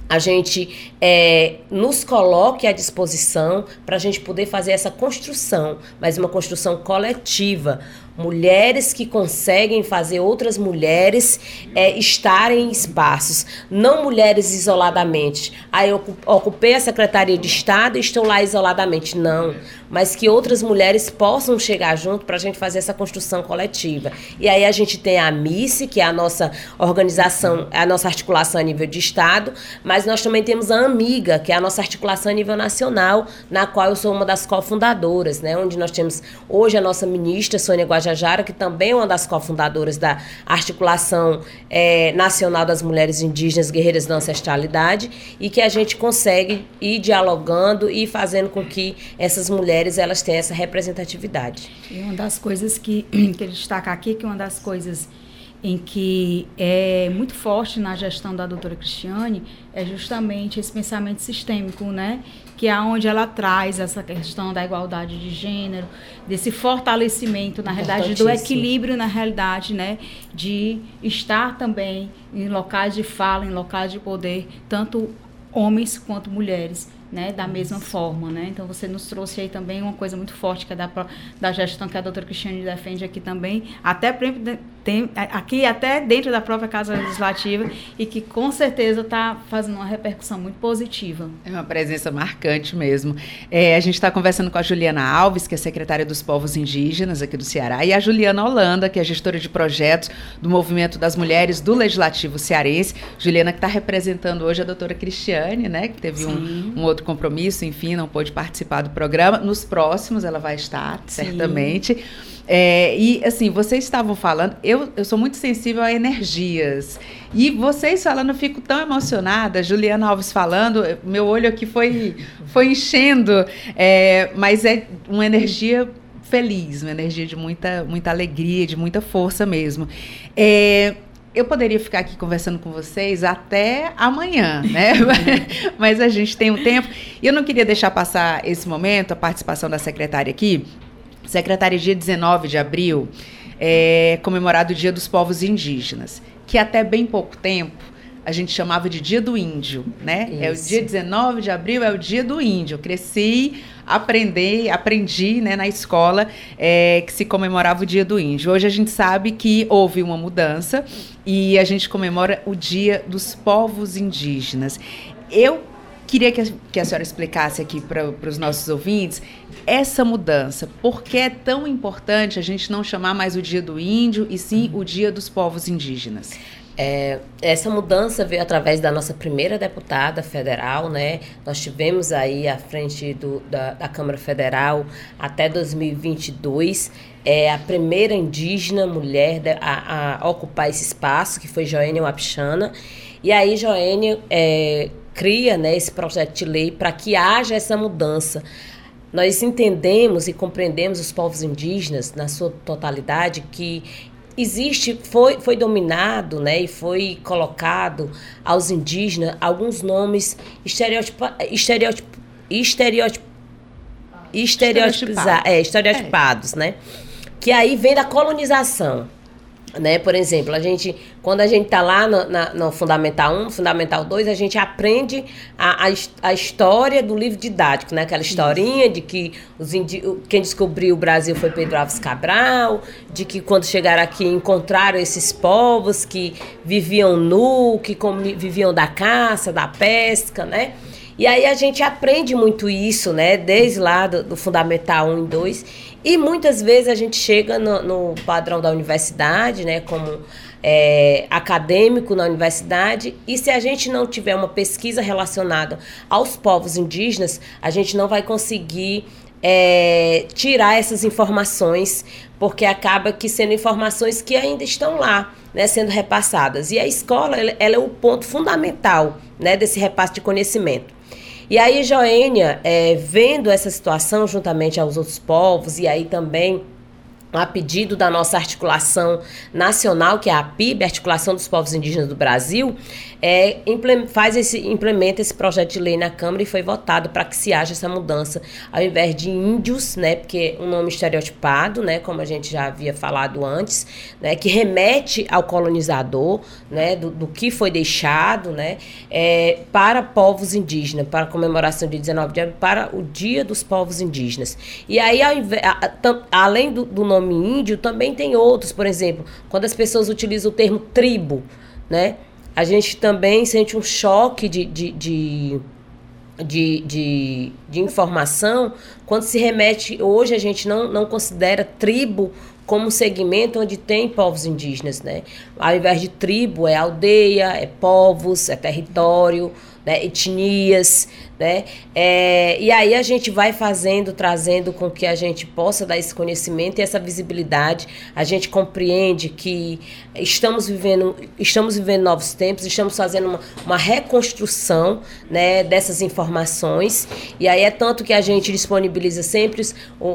a gente é, nos coloque à disposição para a gente poder fazer essa construção, mas uma construção coletiva, mulheres que conseguem fazer outras mulheres é, estarem em espaços, não mulheres isoladamente. Aí eu ocupei a Secretaria de Estado e estou lá isoladamente. Não, mas que outras mulheres possam chegar junto para a gente fazer essa construção coletiva. E aí a gente tem a MICE, que é a nossa organização, a nossa articulação a nível de Estado, mas nós também temos a Amiga, que é a nossa articulação a nível nacional, na qual eu sou uma das cofundadoras, né? Onde nós temos hoje a nossa ministra, Sônia Guajajara, que também é uma das cofundadoras da Articulação é, Nacional das Mulheres Indígenas Guerreiras da Ancestralidade, e que a gente consegue ir dialogando e fazendo com que essas mulheres elas têm essa representatividade. E uma das coisas que, que ele destaca aqui, que uma das coisas em que é muito forte na gestão da doutora Cristiane é justamente esse pensamento sistêmico, né? Que é onde ela traz essa questão da igualdade de gênero, desse fortalecimento, na realidade, do equilíbrio, na realidade, né? De estar também em locais de fala, em locais de poder, tanto homens quanto mulheres né, da mesma forma, né? Então você nos trouxe aí também uma coisa muito forte que é da, da gestão que a doutora Cristiane defende aqui também, até tem, aqui até dentro da própria Casa Legislativa e que com certeza está fazendo uma repercussão muito positiva. É uma presença marcante mesmo. É, a gente está conversando com a Juliana Alves, que é secretária dos Povos Indígenas aqui do Ceará, e a Juliana Holanda, que é gestora de projetos do Movimento das Mulheres do Legislativo Cearense. Juliana que está representando hoje a doutora Cristiane, né, que teve um, um, outro compromisso, enfim, não pôde participar do programa. Nos próximos ela vai estar, Sim. certamente. É, e assim, vocês estavam falando, eu, eu sou muito sensível a energias. E vocês falando, eu fico tão emocionada. Juliana Alves falando, meu olho aqui foi, foi enchendo. É, mas é uma energia feliz, uma energia de muita, muita alegria, de muita força mesmo. É, eu poderia ficar aqui conversando com vocês até amanhã, né? Mas a gente tem um tempo. E eu não queria deixar passar esse momento, a participação da secretária aqui, Secretária, dia 19 de abril é comemorado o Dia dos Povos Indígenas, que até bem pouco tempo a gente chamava de Dia do Índio, né? Isso. É o dia 19 de abril, é o Dia do Índio. Eu cresci, aprendi, aprendi né, na escola é, que se comemorava o Dia do Índio. Hoje a gente sabe que houve uma mudança e a gente comemora o Dia dos Povos Indígenas. Eu queria que a, que a senhora explicasse aqui para os nossos ouvintes essa mudança? Por que é tão importante a gente não chamar mais o Dia do Índio e sim o Dia dos Povos Indígenas? É, essa mudança veio através da nossa primeira deputada federal, né? Nós tivemos aí à frente do, da, da Câmara Federal até 2022 é, a primeira indígena mulher a, a, ocupar esse espaço, que foi Joênia Wapichana. E aí Joênia é, cria né, esse projeto de lei para que haja essa mudança nós entendemos e compreendemos os povos indígenas na sua totalidade que existe foi foi dominado né e foi colocado aos indígenas alguns nomes estereotipa, estereotip, estereotip, é, estereotipados é. né que aí vem da colonização né? Por exemplo, a gente, quando a gente está lá no, na, no Fundamental 1, Fundamental 2, a gente aprende a, a, a história do livro didático, né? Aquela historinha Isso. de que os quem descobriu o Brasil foi Pedro Alves Cabral, de que quando chegaram aqui encontraram esses povos que viviam nu, que viviam da caça, da pesca, né? E aí a gente aprende muito isso, né? Desde lá do, do Fundamental 1 e 2. E muitas vezes a gente chega no, no padrão da universidade, né? Como é, acadêmico na universidade, e se a gente não tiver uma pesquisa relacionada aos povos indígenas, a gente não vai conseguir é, tirar essas informações, porque acaba que sendo informações que ainda estão lá, né, sendo repassadas. E a escola ela, ela é o ponto fundamental né, desse repasse de conhecimento. E aí, Joênia, é, vendo essa situação juntamente aos outros povos, e aí também a pedido da nossa articulação nacional, que é a PIB, Articulação dos Povos Indígenas do Brasil, é, faz esse, implementa esse projeto de lei na Câmara e foi votado para que se haja essa mudança, ao invés de índios, né, porque um nome estereotipado, né, como a gente já havia falado antes, né, que remete ao colonizador, né, do, do que foi deixado, né, é, para povos indígenas, para a comemoração de 19 de abril, para o Dia dos Povos Indígenas. E aí, ao invés, a, além do, do nome índio, também tem outros, por exemplo, quando as pessoas utilizam o termo tribo, né, a gente também sente um choque de, de, de de, de, de, informação quando se remete. Hoje a gente não, não considera tribo como segmento onde tem povos indígenas, né? Ao invés de tribo, é aldeia, é povos, é território, né? etnias, né? É, e aí a gente vai fazendo, trazendo com que a gente possa dar esse conhecimento e essa visibilidade. A gente compreende que estamos vivendo, estamos vivendo novos tempos, estamos fazendo uma, uma reconstrução né, dessas informações. E aí é tanto que a gente disponibiliza sempre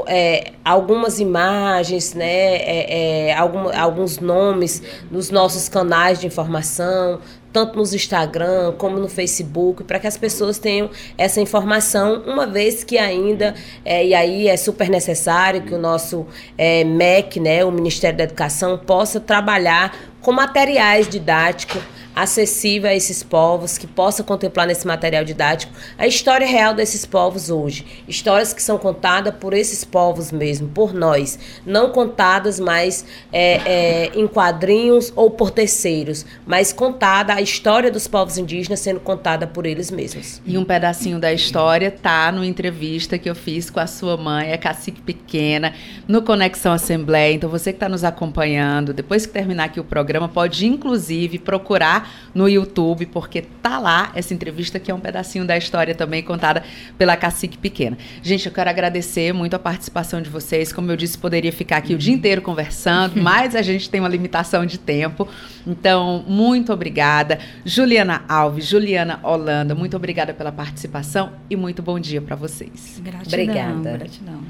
é, algumas imagens, né, é, é, algum, alguns nomes nos nossos canais de informação, tanto nos Instagram como no Facebook, para que as pessoas tenham essa informação, uma vez que ainda, é, e aí é super necessário que o nosso é, MEC, né, o Ministério da Educação, possa trabalhar com materiais didáticos acessível a esses povos, que possa contemplar nesse material didático a história real desses povos hoje. Histórias que são contadas por esses povos mesmo, por nós. Não contadas mais é, é, em quadrinhos ou por terceiros, mas contada a história dos povos indígenas sendo contada por eles mesmos. E um pedacinho da história tá no entrevista que eu fiz com a sua mãe, a Cacique Pequena, no Conexão Assembleia. Então você que está nos acompanhando, depois que terminar aqui o programa, pode inclusive procurar no YouTube, porque tá lá essa entrevista que é um pedacinho da história também contada pela Cacique Pequena. Gente, eu quero agradecer muito a participação de vocês. Como eu disse, poderia ficar aqui o dia inteiro conversando, mas a gente tem uma limitação de tempo. Então, muito obrigada. Juliana Alves, Juliana Holanda, muito obrigada pela participação e muito bom dia para vocês. Gratidão, Obrigada. Gratidão.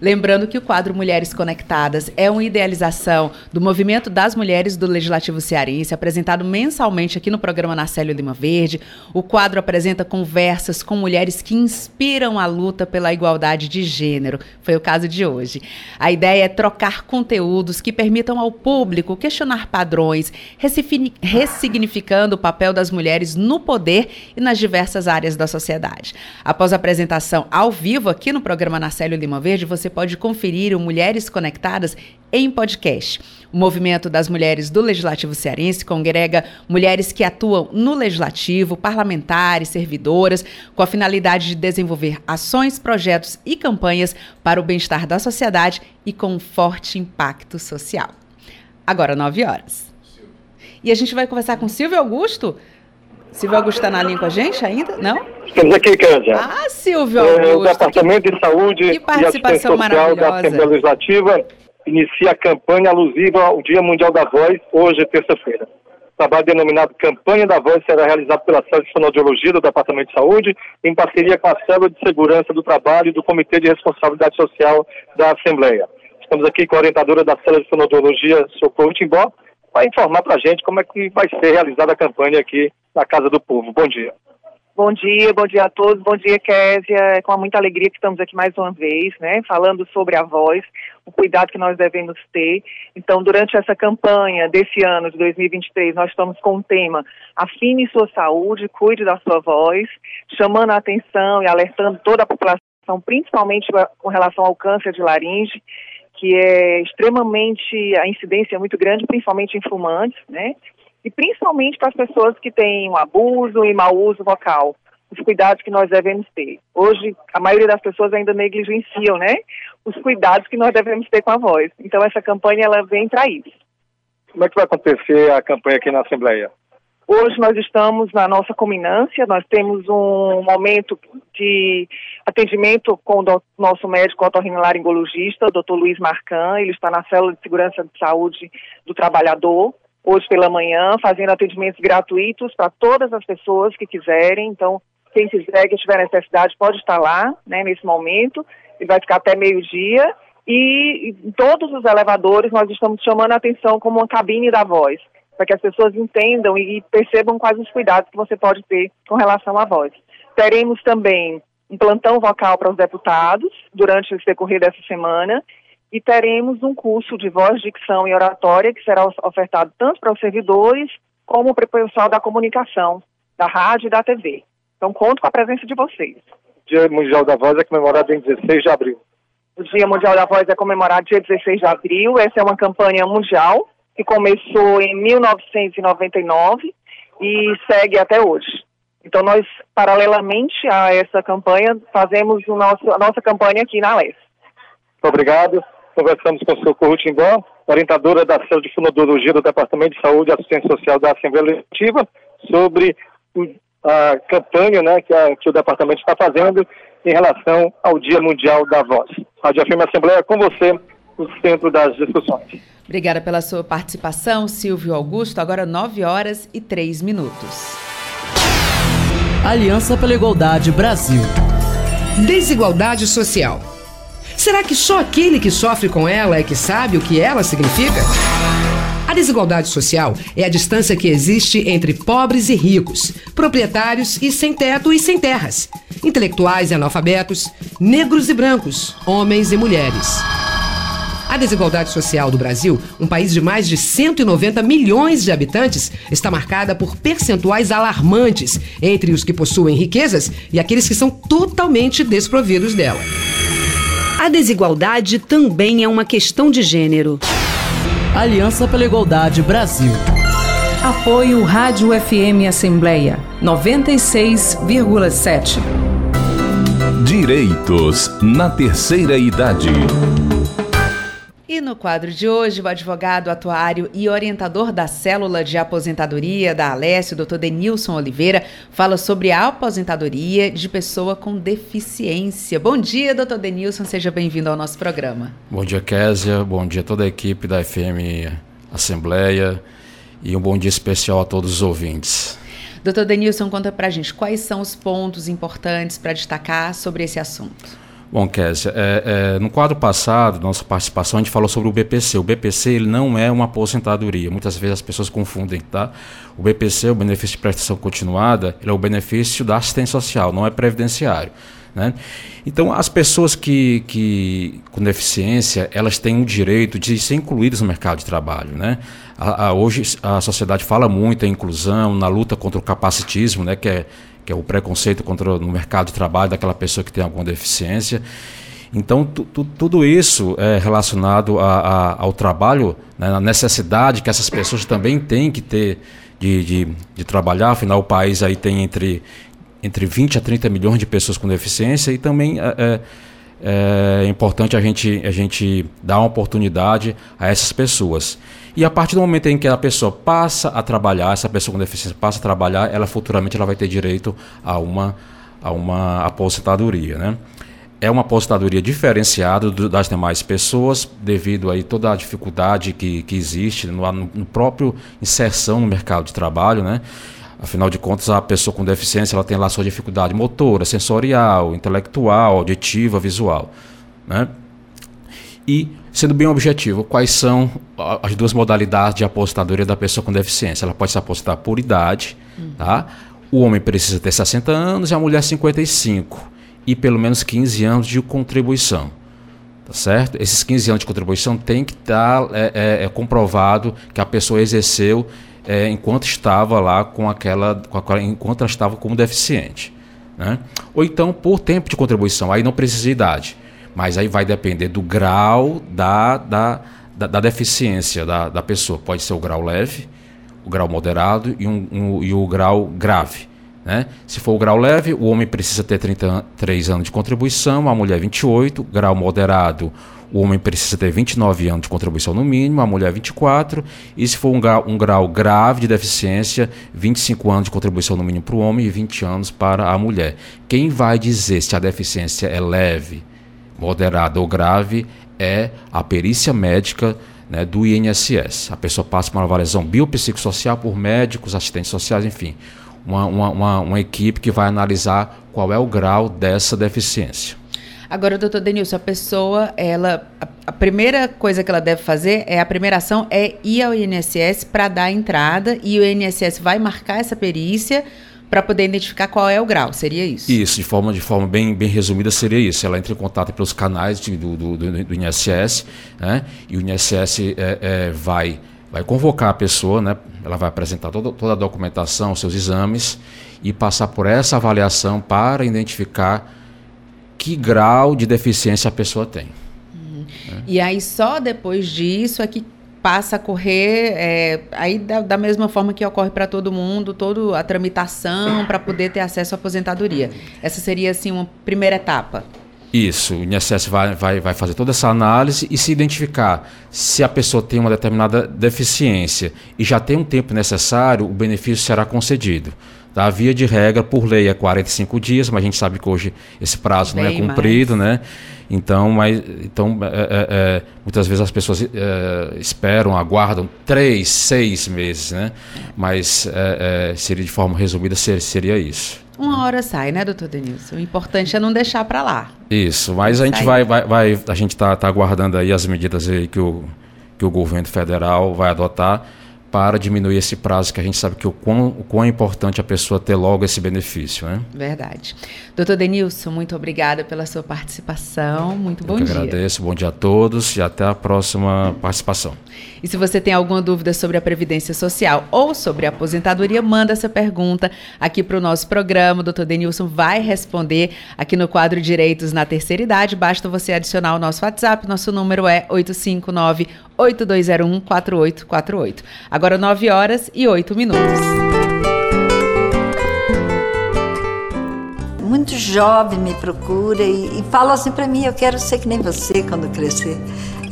Lembrando que o quadro Mulheres Conectadas é uma idealização do Movimento das Mulheres do Legislativo Cearense, apresentado mensalmente aqui no programa Narcélio Lima Verde. O quadro apresenta conversas com mulheres que inspiram a luta pela igualdade de gênero. Foi o caso de hoje. A ideia é trocar conteúdos que permitam ao público questionar padrões, ressignificando o papel das mulheres no poder e nas diversas áreas da sociedade. Após a apresentação ao vivo aqui no programa Narcélio Lima Verde, você pode conferir o Mulheres Conectadas em podcast. O movimento das mulheres do Legislativo Cearense congrega mulheres que atuam no legislativo, parlamentares, servidoras, com a finalidade de desenvolver ações, projetos e campanhas para o bem-estar da sociedade e com um forte impacto social. Agora, nove horas. E a gente vai conversar com Silvio Augusto. Silvio Augusto está na linha com a gente ainda? Não? Estamos aqui, Cândia. Ah, Silvio Augusto. É, o Departamento de Saúde e Assistência Social da Assembleia Legislativa inicia a campanha alusiva ao Dia Mundial da Voz, hoje, terça-feira. O trabalho denominado Campanha da Voz será realizado pela Célula de Fonoaudiologia do Departamento de Saúde, em parceria com a Célula de Segurança do Trabalho e do Comitê de Responsabilidade Social da Assembleia. Estamos aqui com a orientadora da Célula de Fonoaudiologia, Socorro Timbó, para informar para a gente como é que vai ser realizada a campanha aqui na Casa do Povo. Bom dia. Bom dia, bom dia a todos, bom dia Késia, é com muita alegria que estamos aqui mais uma vez, né, falando sobre a voz, o cuidado que nós devemos ter. Então, durante essa campanha desse ano de 2023, nós estamos com o tema Afine sua saúde, cuide da sua voz, chamando a atenção e alertando toda a população, principalmente com relação ao câncer de laringe, que é extremamente, a incidência é muito grande, principalmente em fumantes, né, e principalmente para as pessoas que têm um abuso e mau uso vocal, os cuidados que nós devemos ter. Hoje, a maioria das pessoas ainda negligenciam, né, os cuidados que nós devemos ter com a voz. Então, essa campanha, ela vem para isso. Como é que vai acontecer a campanha aqui na Assembleia? Hoje nós estamos na nossa cominância, nós temos um momento de atendimento com o nosso médico otorrinolaringologista, o Dr. Luiz Marcan, ele está na célula de segurança de saúde do trabalhador, hoje pela manhã, fazendo atendimentos gratuitos para todas as pessoas que quiserem. Então, quem quiser, que tiver necessidade, pode estar lá, né, nesse momento. Ele vai ficar até meio-dia. E em todos os elevadores nós estamos chamando a atenção como uma cabine da voz, para que as pessoas entendam e percebam quais os cuidados que você pode ter com relação à voz. Teremos também um plantão vocal para os deputados durante o decorrer dessa semana e teremos um curso de voz, dicção e oratória que será ofertado tanto para os servidores como para o pessoal da comunicação, da rádio e da TV. Então, conto com a presença de vocês. O Dia Mundial da Voz é comemorado em 16 de abril. O Dia Mundial da Voz é comemorado dia 16 de abril. Essa é uma campanha mundial que começou em 1999 e segue até hoje. Então, nós, paralelamente a essa campanha, fazemos o nosso, a nossa campanha aqui na LES. Muito obrigado. Conversamos com o Socorro Timbó, orientadora da Célula de Fonoaudiologia do Departamento de Saúde e Assistência Social da Assembleia Legislativa, sobre a campanha né, que, a, que o departamento está fazendo em relação ao Dia Mundial da Voz. Rádio FM Assembleia, com você, o centro das discussões. Obrigada pela sua participação, Silvio Augusto. Agora 9 horas e 3 minutos. Aliança pela Igualdade Brasil. Desigualdade social Será que só aquele que sofre com ela é que sabe o que ela significa? A desigualdade social é a distância que existe entre pobres e ricos, proprietários e sem teto e sem terras, intelectuais e analfabetos, negros e brancos, homens e mulheres. A desigualdade social do Brasil, um país de mais de 190 milhões de habitantes, está marcada por percentuais alarmantes entre os que possuem riquezas e aqueles que são totalmente desprovidos dela. A desigualdade também é uma questão de gênero. Aliança pela Igualdade Brasil. Apoio Rádio FM Assembleia 96,7. Direitos na terceira idade. E no quadro de hoje, o advogado, atuário e orientador da célula de aposentadoria da Alessio, Dr. Denilson Oliveira, fala sobre a aposentadoria de pessoa com deficiência. Bom dia, doutor Denilson, seja bem-vindo ao nosso programa. Bom dia, Késia, bom dia a toda a equipe da FM Assembleia e um bom dia especial a todos os ouvintes. Doutor Denilson, conta pra gente quais são os pontos importantes para destacar sobre esse assunto. Bom, Késia, é, é, no quadro passado, nossa participação, a gente falou sobre o BPC. O BPC ele não é uma aposentadoria. Muitas vezes as pessoas confundem, tá? O BPC, o benefício de prestação continuada, ele é o benefício da assistência social, não é previdenciário. Né? Então, as pessoas que, que com deficiência, elas têm o direito de ser incluídas no mercado de trabalho. Né? A, a, hoje a sociedade fala muito em inclusão, na luta contra o capacitismo, né? que é que é o preconceito contra no mercado de trabalho daquela pessoa que tem alguma deficiência. Então, tu, tu, tudo isso é relacionado a, a, ao trabalho, né, na necessidade que essas pessoas também têm que ter de, de, de, trabalhar. Afinal, o país aí tem entre, entre 20 a 30 milhões de pessoas com deficiência e também é, é, é importante a gente, a gente dar uma oportunidade a essas pessoas. E a partir do momento em que a pessoa passa a trabalhar, essa pessoa com deficiência passa a trabalhar, ela futuramente ela vai ter direito a uma, a uma aposentadoria, né? É uma aposentadoria diferenciada das demais pessoas, devido aí toda a dificuldade que, que existe no, no próprio inserção no mercado de trabalho, né? Afinal de contas, a pessoa com deficiência ela tem lá sua dificuldade motora, sensorial, intelectual, auditiva, visual. Né? E Sendo bem objetivo, quais são as duas modalidades de aposentadoria da pessoa com deficiência? Ela pode se aposentar por idade, uhum. tá? O homem precisa ter 60 anos e a mulher 55 e pelo menos 15 anos de contribuição. Tá certo? Esses 15 anos de contribuição tem que estar tá, é, é, é comprovado que a pessoa exerceu é, enquanto estava lá com aquela, com aquela, enquanto ela estava como deficiente. Né? Ou então por tempo de contribuição, aí não precisa de idade. Mas aí vai depender do grau da, da, da, da deficiência da, da pessoa. Pode ser o grau leve, o grau moderado e, um, um, e o grau grave. Né? Se for o grau leve, o homem precisa ter 33 anos de contribuição, a mulher 28, grau moderado, o homem precisa ter 29 anos de contribuição no mínimo, a mulher 24, e se for um grau, um grau grave de deficiência, 25 anos de contribuição no mínimo para o homem e 20 anos para a mulher. Quem vai dizer se a deficiência é leve, moderada ou grave é a perícia médica né, do INSS. A pessoa passa por uma avaliação biopsicossocial por médicos, assistentes sociais, enfim, uma, uma, uma, uma equipe que vai analisar qual é o grau dessa deficiência. Agora, doutor Denilson, a pessoa, ela, a, a, primeira coisa que ela deve fazer é a primeira ação é ir ao INSS para dar a entrada e o INSS vai marcar essa perícia para poder identificar qual é o grau, seria isso? Isso, de forma, de forma bem, bem resumida, seria isso. Ela entra em contato pelos canais de, do, do, do, INSS, né? e o INSS é, é, vai, vai convocar a pessoa, né? ela vai apresentar toda, toda a documentação, seus exames, e passar por essa avaliação para identificar que grau de deficiência a pessoa tem. Uhum. Né? E aí, só depois disso é que passa a correr é, aí da, da, mesma forma que ocorre para todo mundo, toda a tramitação para poder ter acesso à aposentadoria. Essa seria assim uma primeira etapa. Isso, o INSS vai, vai, vai fazer toda essa análise e se identificar se a pessoa tem uma determinada deficiência e já tem um tempo necessário, o benefício será concedido. Tá? Via de regra, por lei, é 45 dias, mas a gente sabe que hoje esse prazo Bem não é cumprido, mais. né? Então, mas, então é, é, é, muitas vezes as pessoas é, esperam, aguardam três, seis meses, né? Mas é, é, seria de forma resumida seria, seria isso. Uma hora sai, né, doutor Denilson? O importante é não deixar para lá. Isso, mas a gente vai, vai, vai, a gente está tá aguardando aí as medidas aí que o, que o governo federal vai adotar para diminuir esse prazo, que a gente sabe que o quão, o quão é importante a pessoa ter logo esse benefício. Né? Verdade. Doutor Denilson, muito obrigada pela sua participação. Muito bom Eu dia. agradeço, bom dia a todos e até a próxima participação. E se você tem alguma dúvida sobre a Previdência Social ou sobre a aposentadoria, manda essa pergunta aqui para o nosso programa. O doutor Denilson vai responder aqui no quadro Direitos na Terceira Idade. Basta você adicionar o nosso WhatsApp. Nosso número é 859 8201 4848. Agora 9 horas e 8 minutos. muito jovem me procura e, e fala assim para mim: eu quero ser que nem você quando crescer.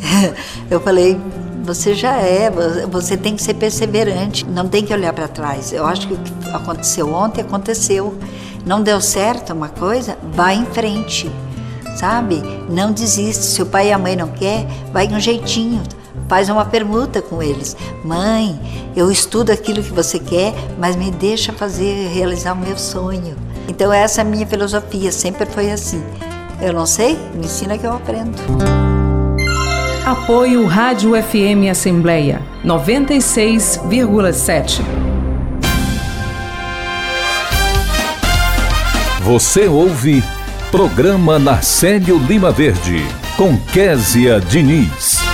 Eu falei: você já é, você tem que ser perseverante, não tem que olhar para trás. Eu acho que o que aconteceu ontem aconteceu. Não deu certo uma coisa, vai em frente, sabe? Não desiste. Se o pai e a mãe não quer, vai um jeitinho. Faz uma permuta com eles. Mãe, eu estudo aquilo que você quer, mas me deixa fazer, realizar o meu sonho. Então essa é a minha filosofia, sempre foi assim. Eu não sei, me ensina que eu aprendo. Apoio Rádio FM Assembleia 96,7. Você ouve Programa Narcélio Lima Verde, com Késia Diniz.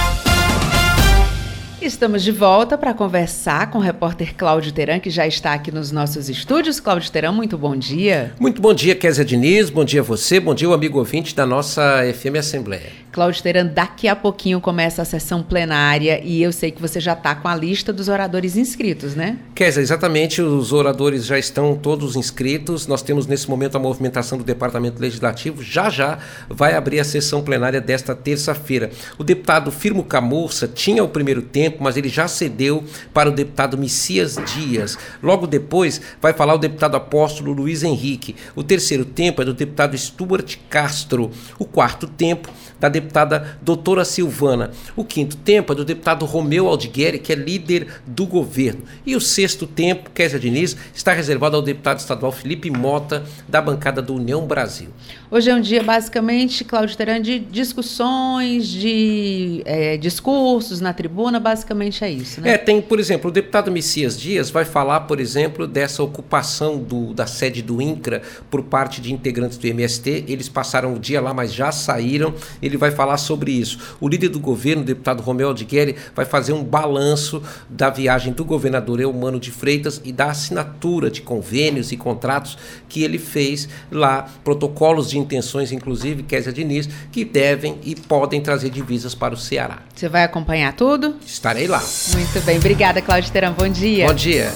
Estamos de volta para conversar com o repórter Cláudio Teran, que já está aqui nos nossos estúdios. Cláudio Teran, muito bom dia. Muito bom dia, Kézia Diniz. Bom dia a você, bom dia o amigo ouvinte da nossa FM Assembleia. Cláudio Teran, daqui a pouquinho começa a sessão plenária e eu sei que você já está com a lista dos oradores inscritos, né? Kézia, exatamente, os oradores já estão todos inscritos. Nós temos nesse momento a movimentação do Departamento Legislativo. Já já vai abrir a sessão plenária desta terça-feira. O deputado Firmo Camurça tinha o primeiro tempo, mas ele já cedeu para o deputado Messias Dias. Logo depois vai falar o deputado apóstolo Luiz Henrique. O terceiro tempo é do deputado Stuart Castro. O quarto tempo da deputada doutora Silvana. O quinto tempo é do deputado Romeu Aldigueri, que é líder do governo. E o sexto tempo, Kézia Diniz, está reservado ao deputado estadual Felipe Mota, da bancada do União Brasil. Hoje é um dia, basicamente, Cláudio Teran, de discussões, de é, discursos na tribuna, basicamente é isso, né? É, tem, por exemplo, o deputado Messias Dias vai falar, por exemplo, dessa ocupação do, da sede do INCRA por parte de integrantes do MST. Eles passaram o dia lá, mas já saíram. Ele vai falar sobre isso. O líder do governo, o deputado Romeu Aldigueri, vai fazer um balanço da viagem do governador Eumano de Freitas e da assinatura de convênios e contratos que ele fez lá, protocolos de intenções, inclusive, Kézia Diniz, que devem e podem trazer divisas para o Ceará. Você vai acompanhar tudo? Estarei lá. Muito bem. Obrigada, Cláudio Teran. Bom dia. Bom dia.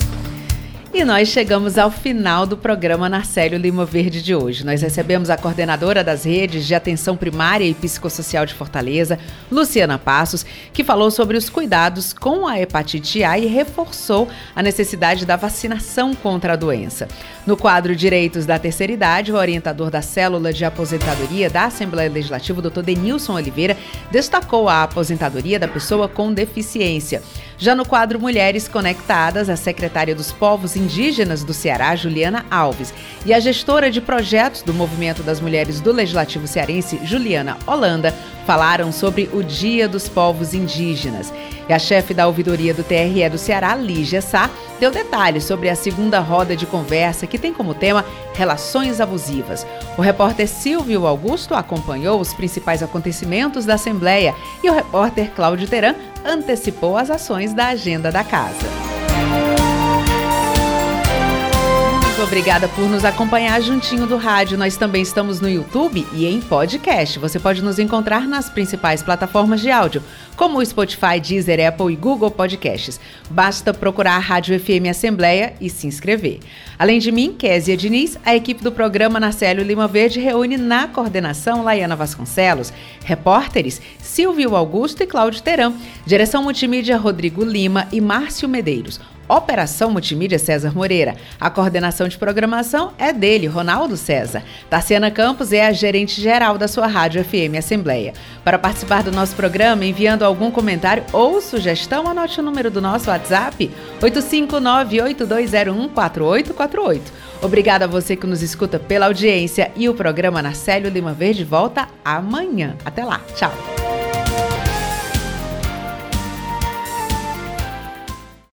E nós chegamos ao final do programa Narcélio Lima Verde de hoje. Nós recebemos a coordenadora das redes de atenção primária e psicossocial de Fortaleza, Luciana Passos, que falou sobre os cuidados com a hepatite A e reforçou a necessidade da vacinação contra a doença. No quadro Direitos da Terceira Idade, o orientador da célula de aposentadoria da Assembleia Legislativa, Dr. Denilson Oliveira, destacou a aposentadoria da pessoa com deficiência. Já no quadro Mulheres Conectadas, a secretária dos Povos Indígenas do Ceará, Juliana Alves, e a gestora de projetos do Movimento das Mulheres do Legislativo Cearense, Juliana Holanda, falaram sobre o Dia dos Povos Indígenas. E a chefe da ouvidoria do TRE do Ceará, Lígia Sá, deu detalhes sobre a segunda roda de conversa que tem como tema relações abusivas. O repórter Silvio Augusto acompanhou os principais acontecimentos da Assembleia e o repórter Cláudio Teran antecipou as ações da agenda da casa. Muito obrigada por nos acompanhar juntinho do rádio. Nós também estamos no YouTube e em podcast. Você pode nos encontrar nas principais plataformas de áudio, como o Spotify, Deezer, Apple e Google Podcasts. Basta procurar a Rádio FM Assembleia e se inscrever. Além de mim, Késia Diniz, a equipe do programa Narcélio Lima Verde reúne na coordenação Laiana Vasconcelos, repórteres Silvio Augusto e Cláudio Teran, direção multimídia Rodrigo Lima e Márcio Medeiros. Operação Multimídia César Moreira. A coordenação de programação é dele, Ronaldo César. Tarciana Campos é a gerente geral da sua Rádio FM Assembleia. Para participar do nosso programa, enviando algum comentário ou sugestão, anote o número do nosso WhatsApp: 859-8201-4848. Obrigada a você que nos escuta pela audiência e o programa Narcélio Lima Verde volta amanhã. Até lá, tchau!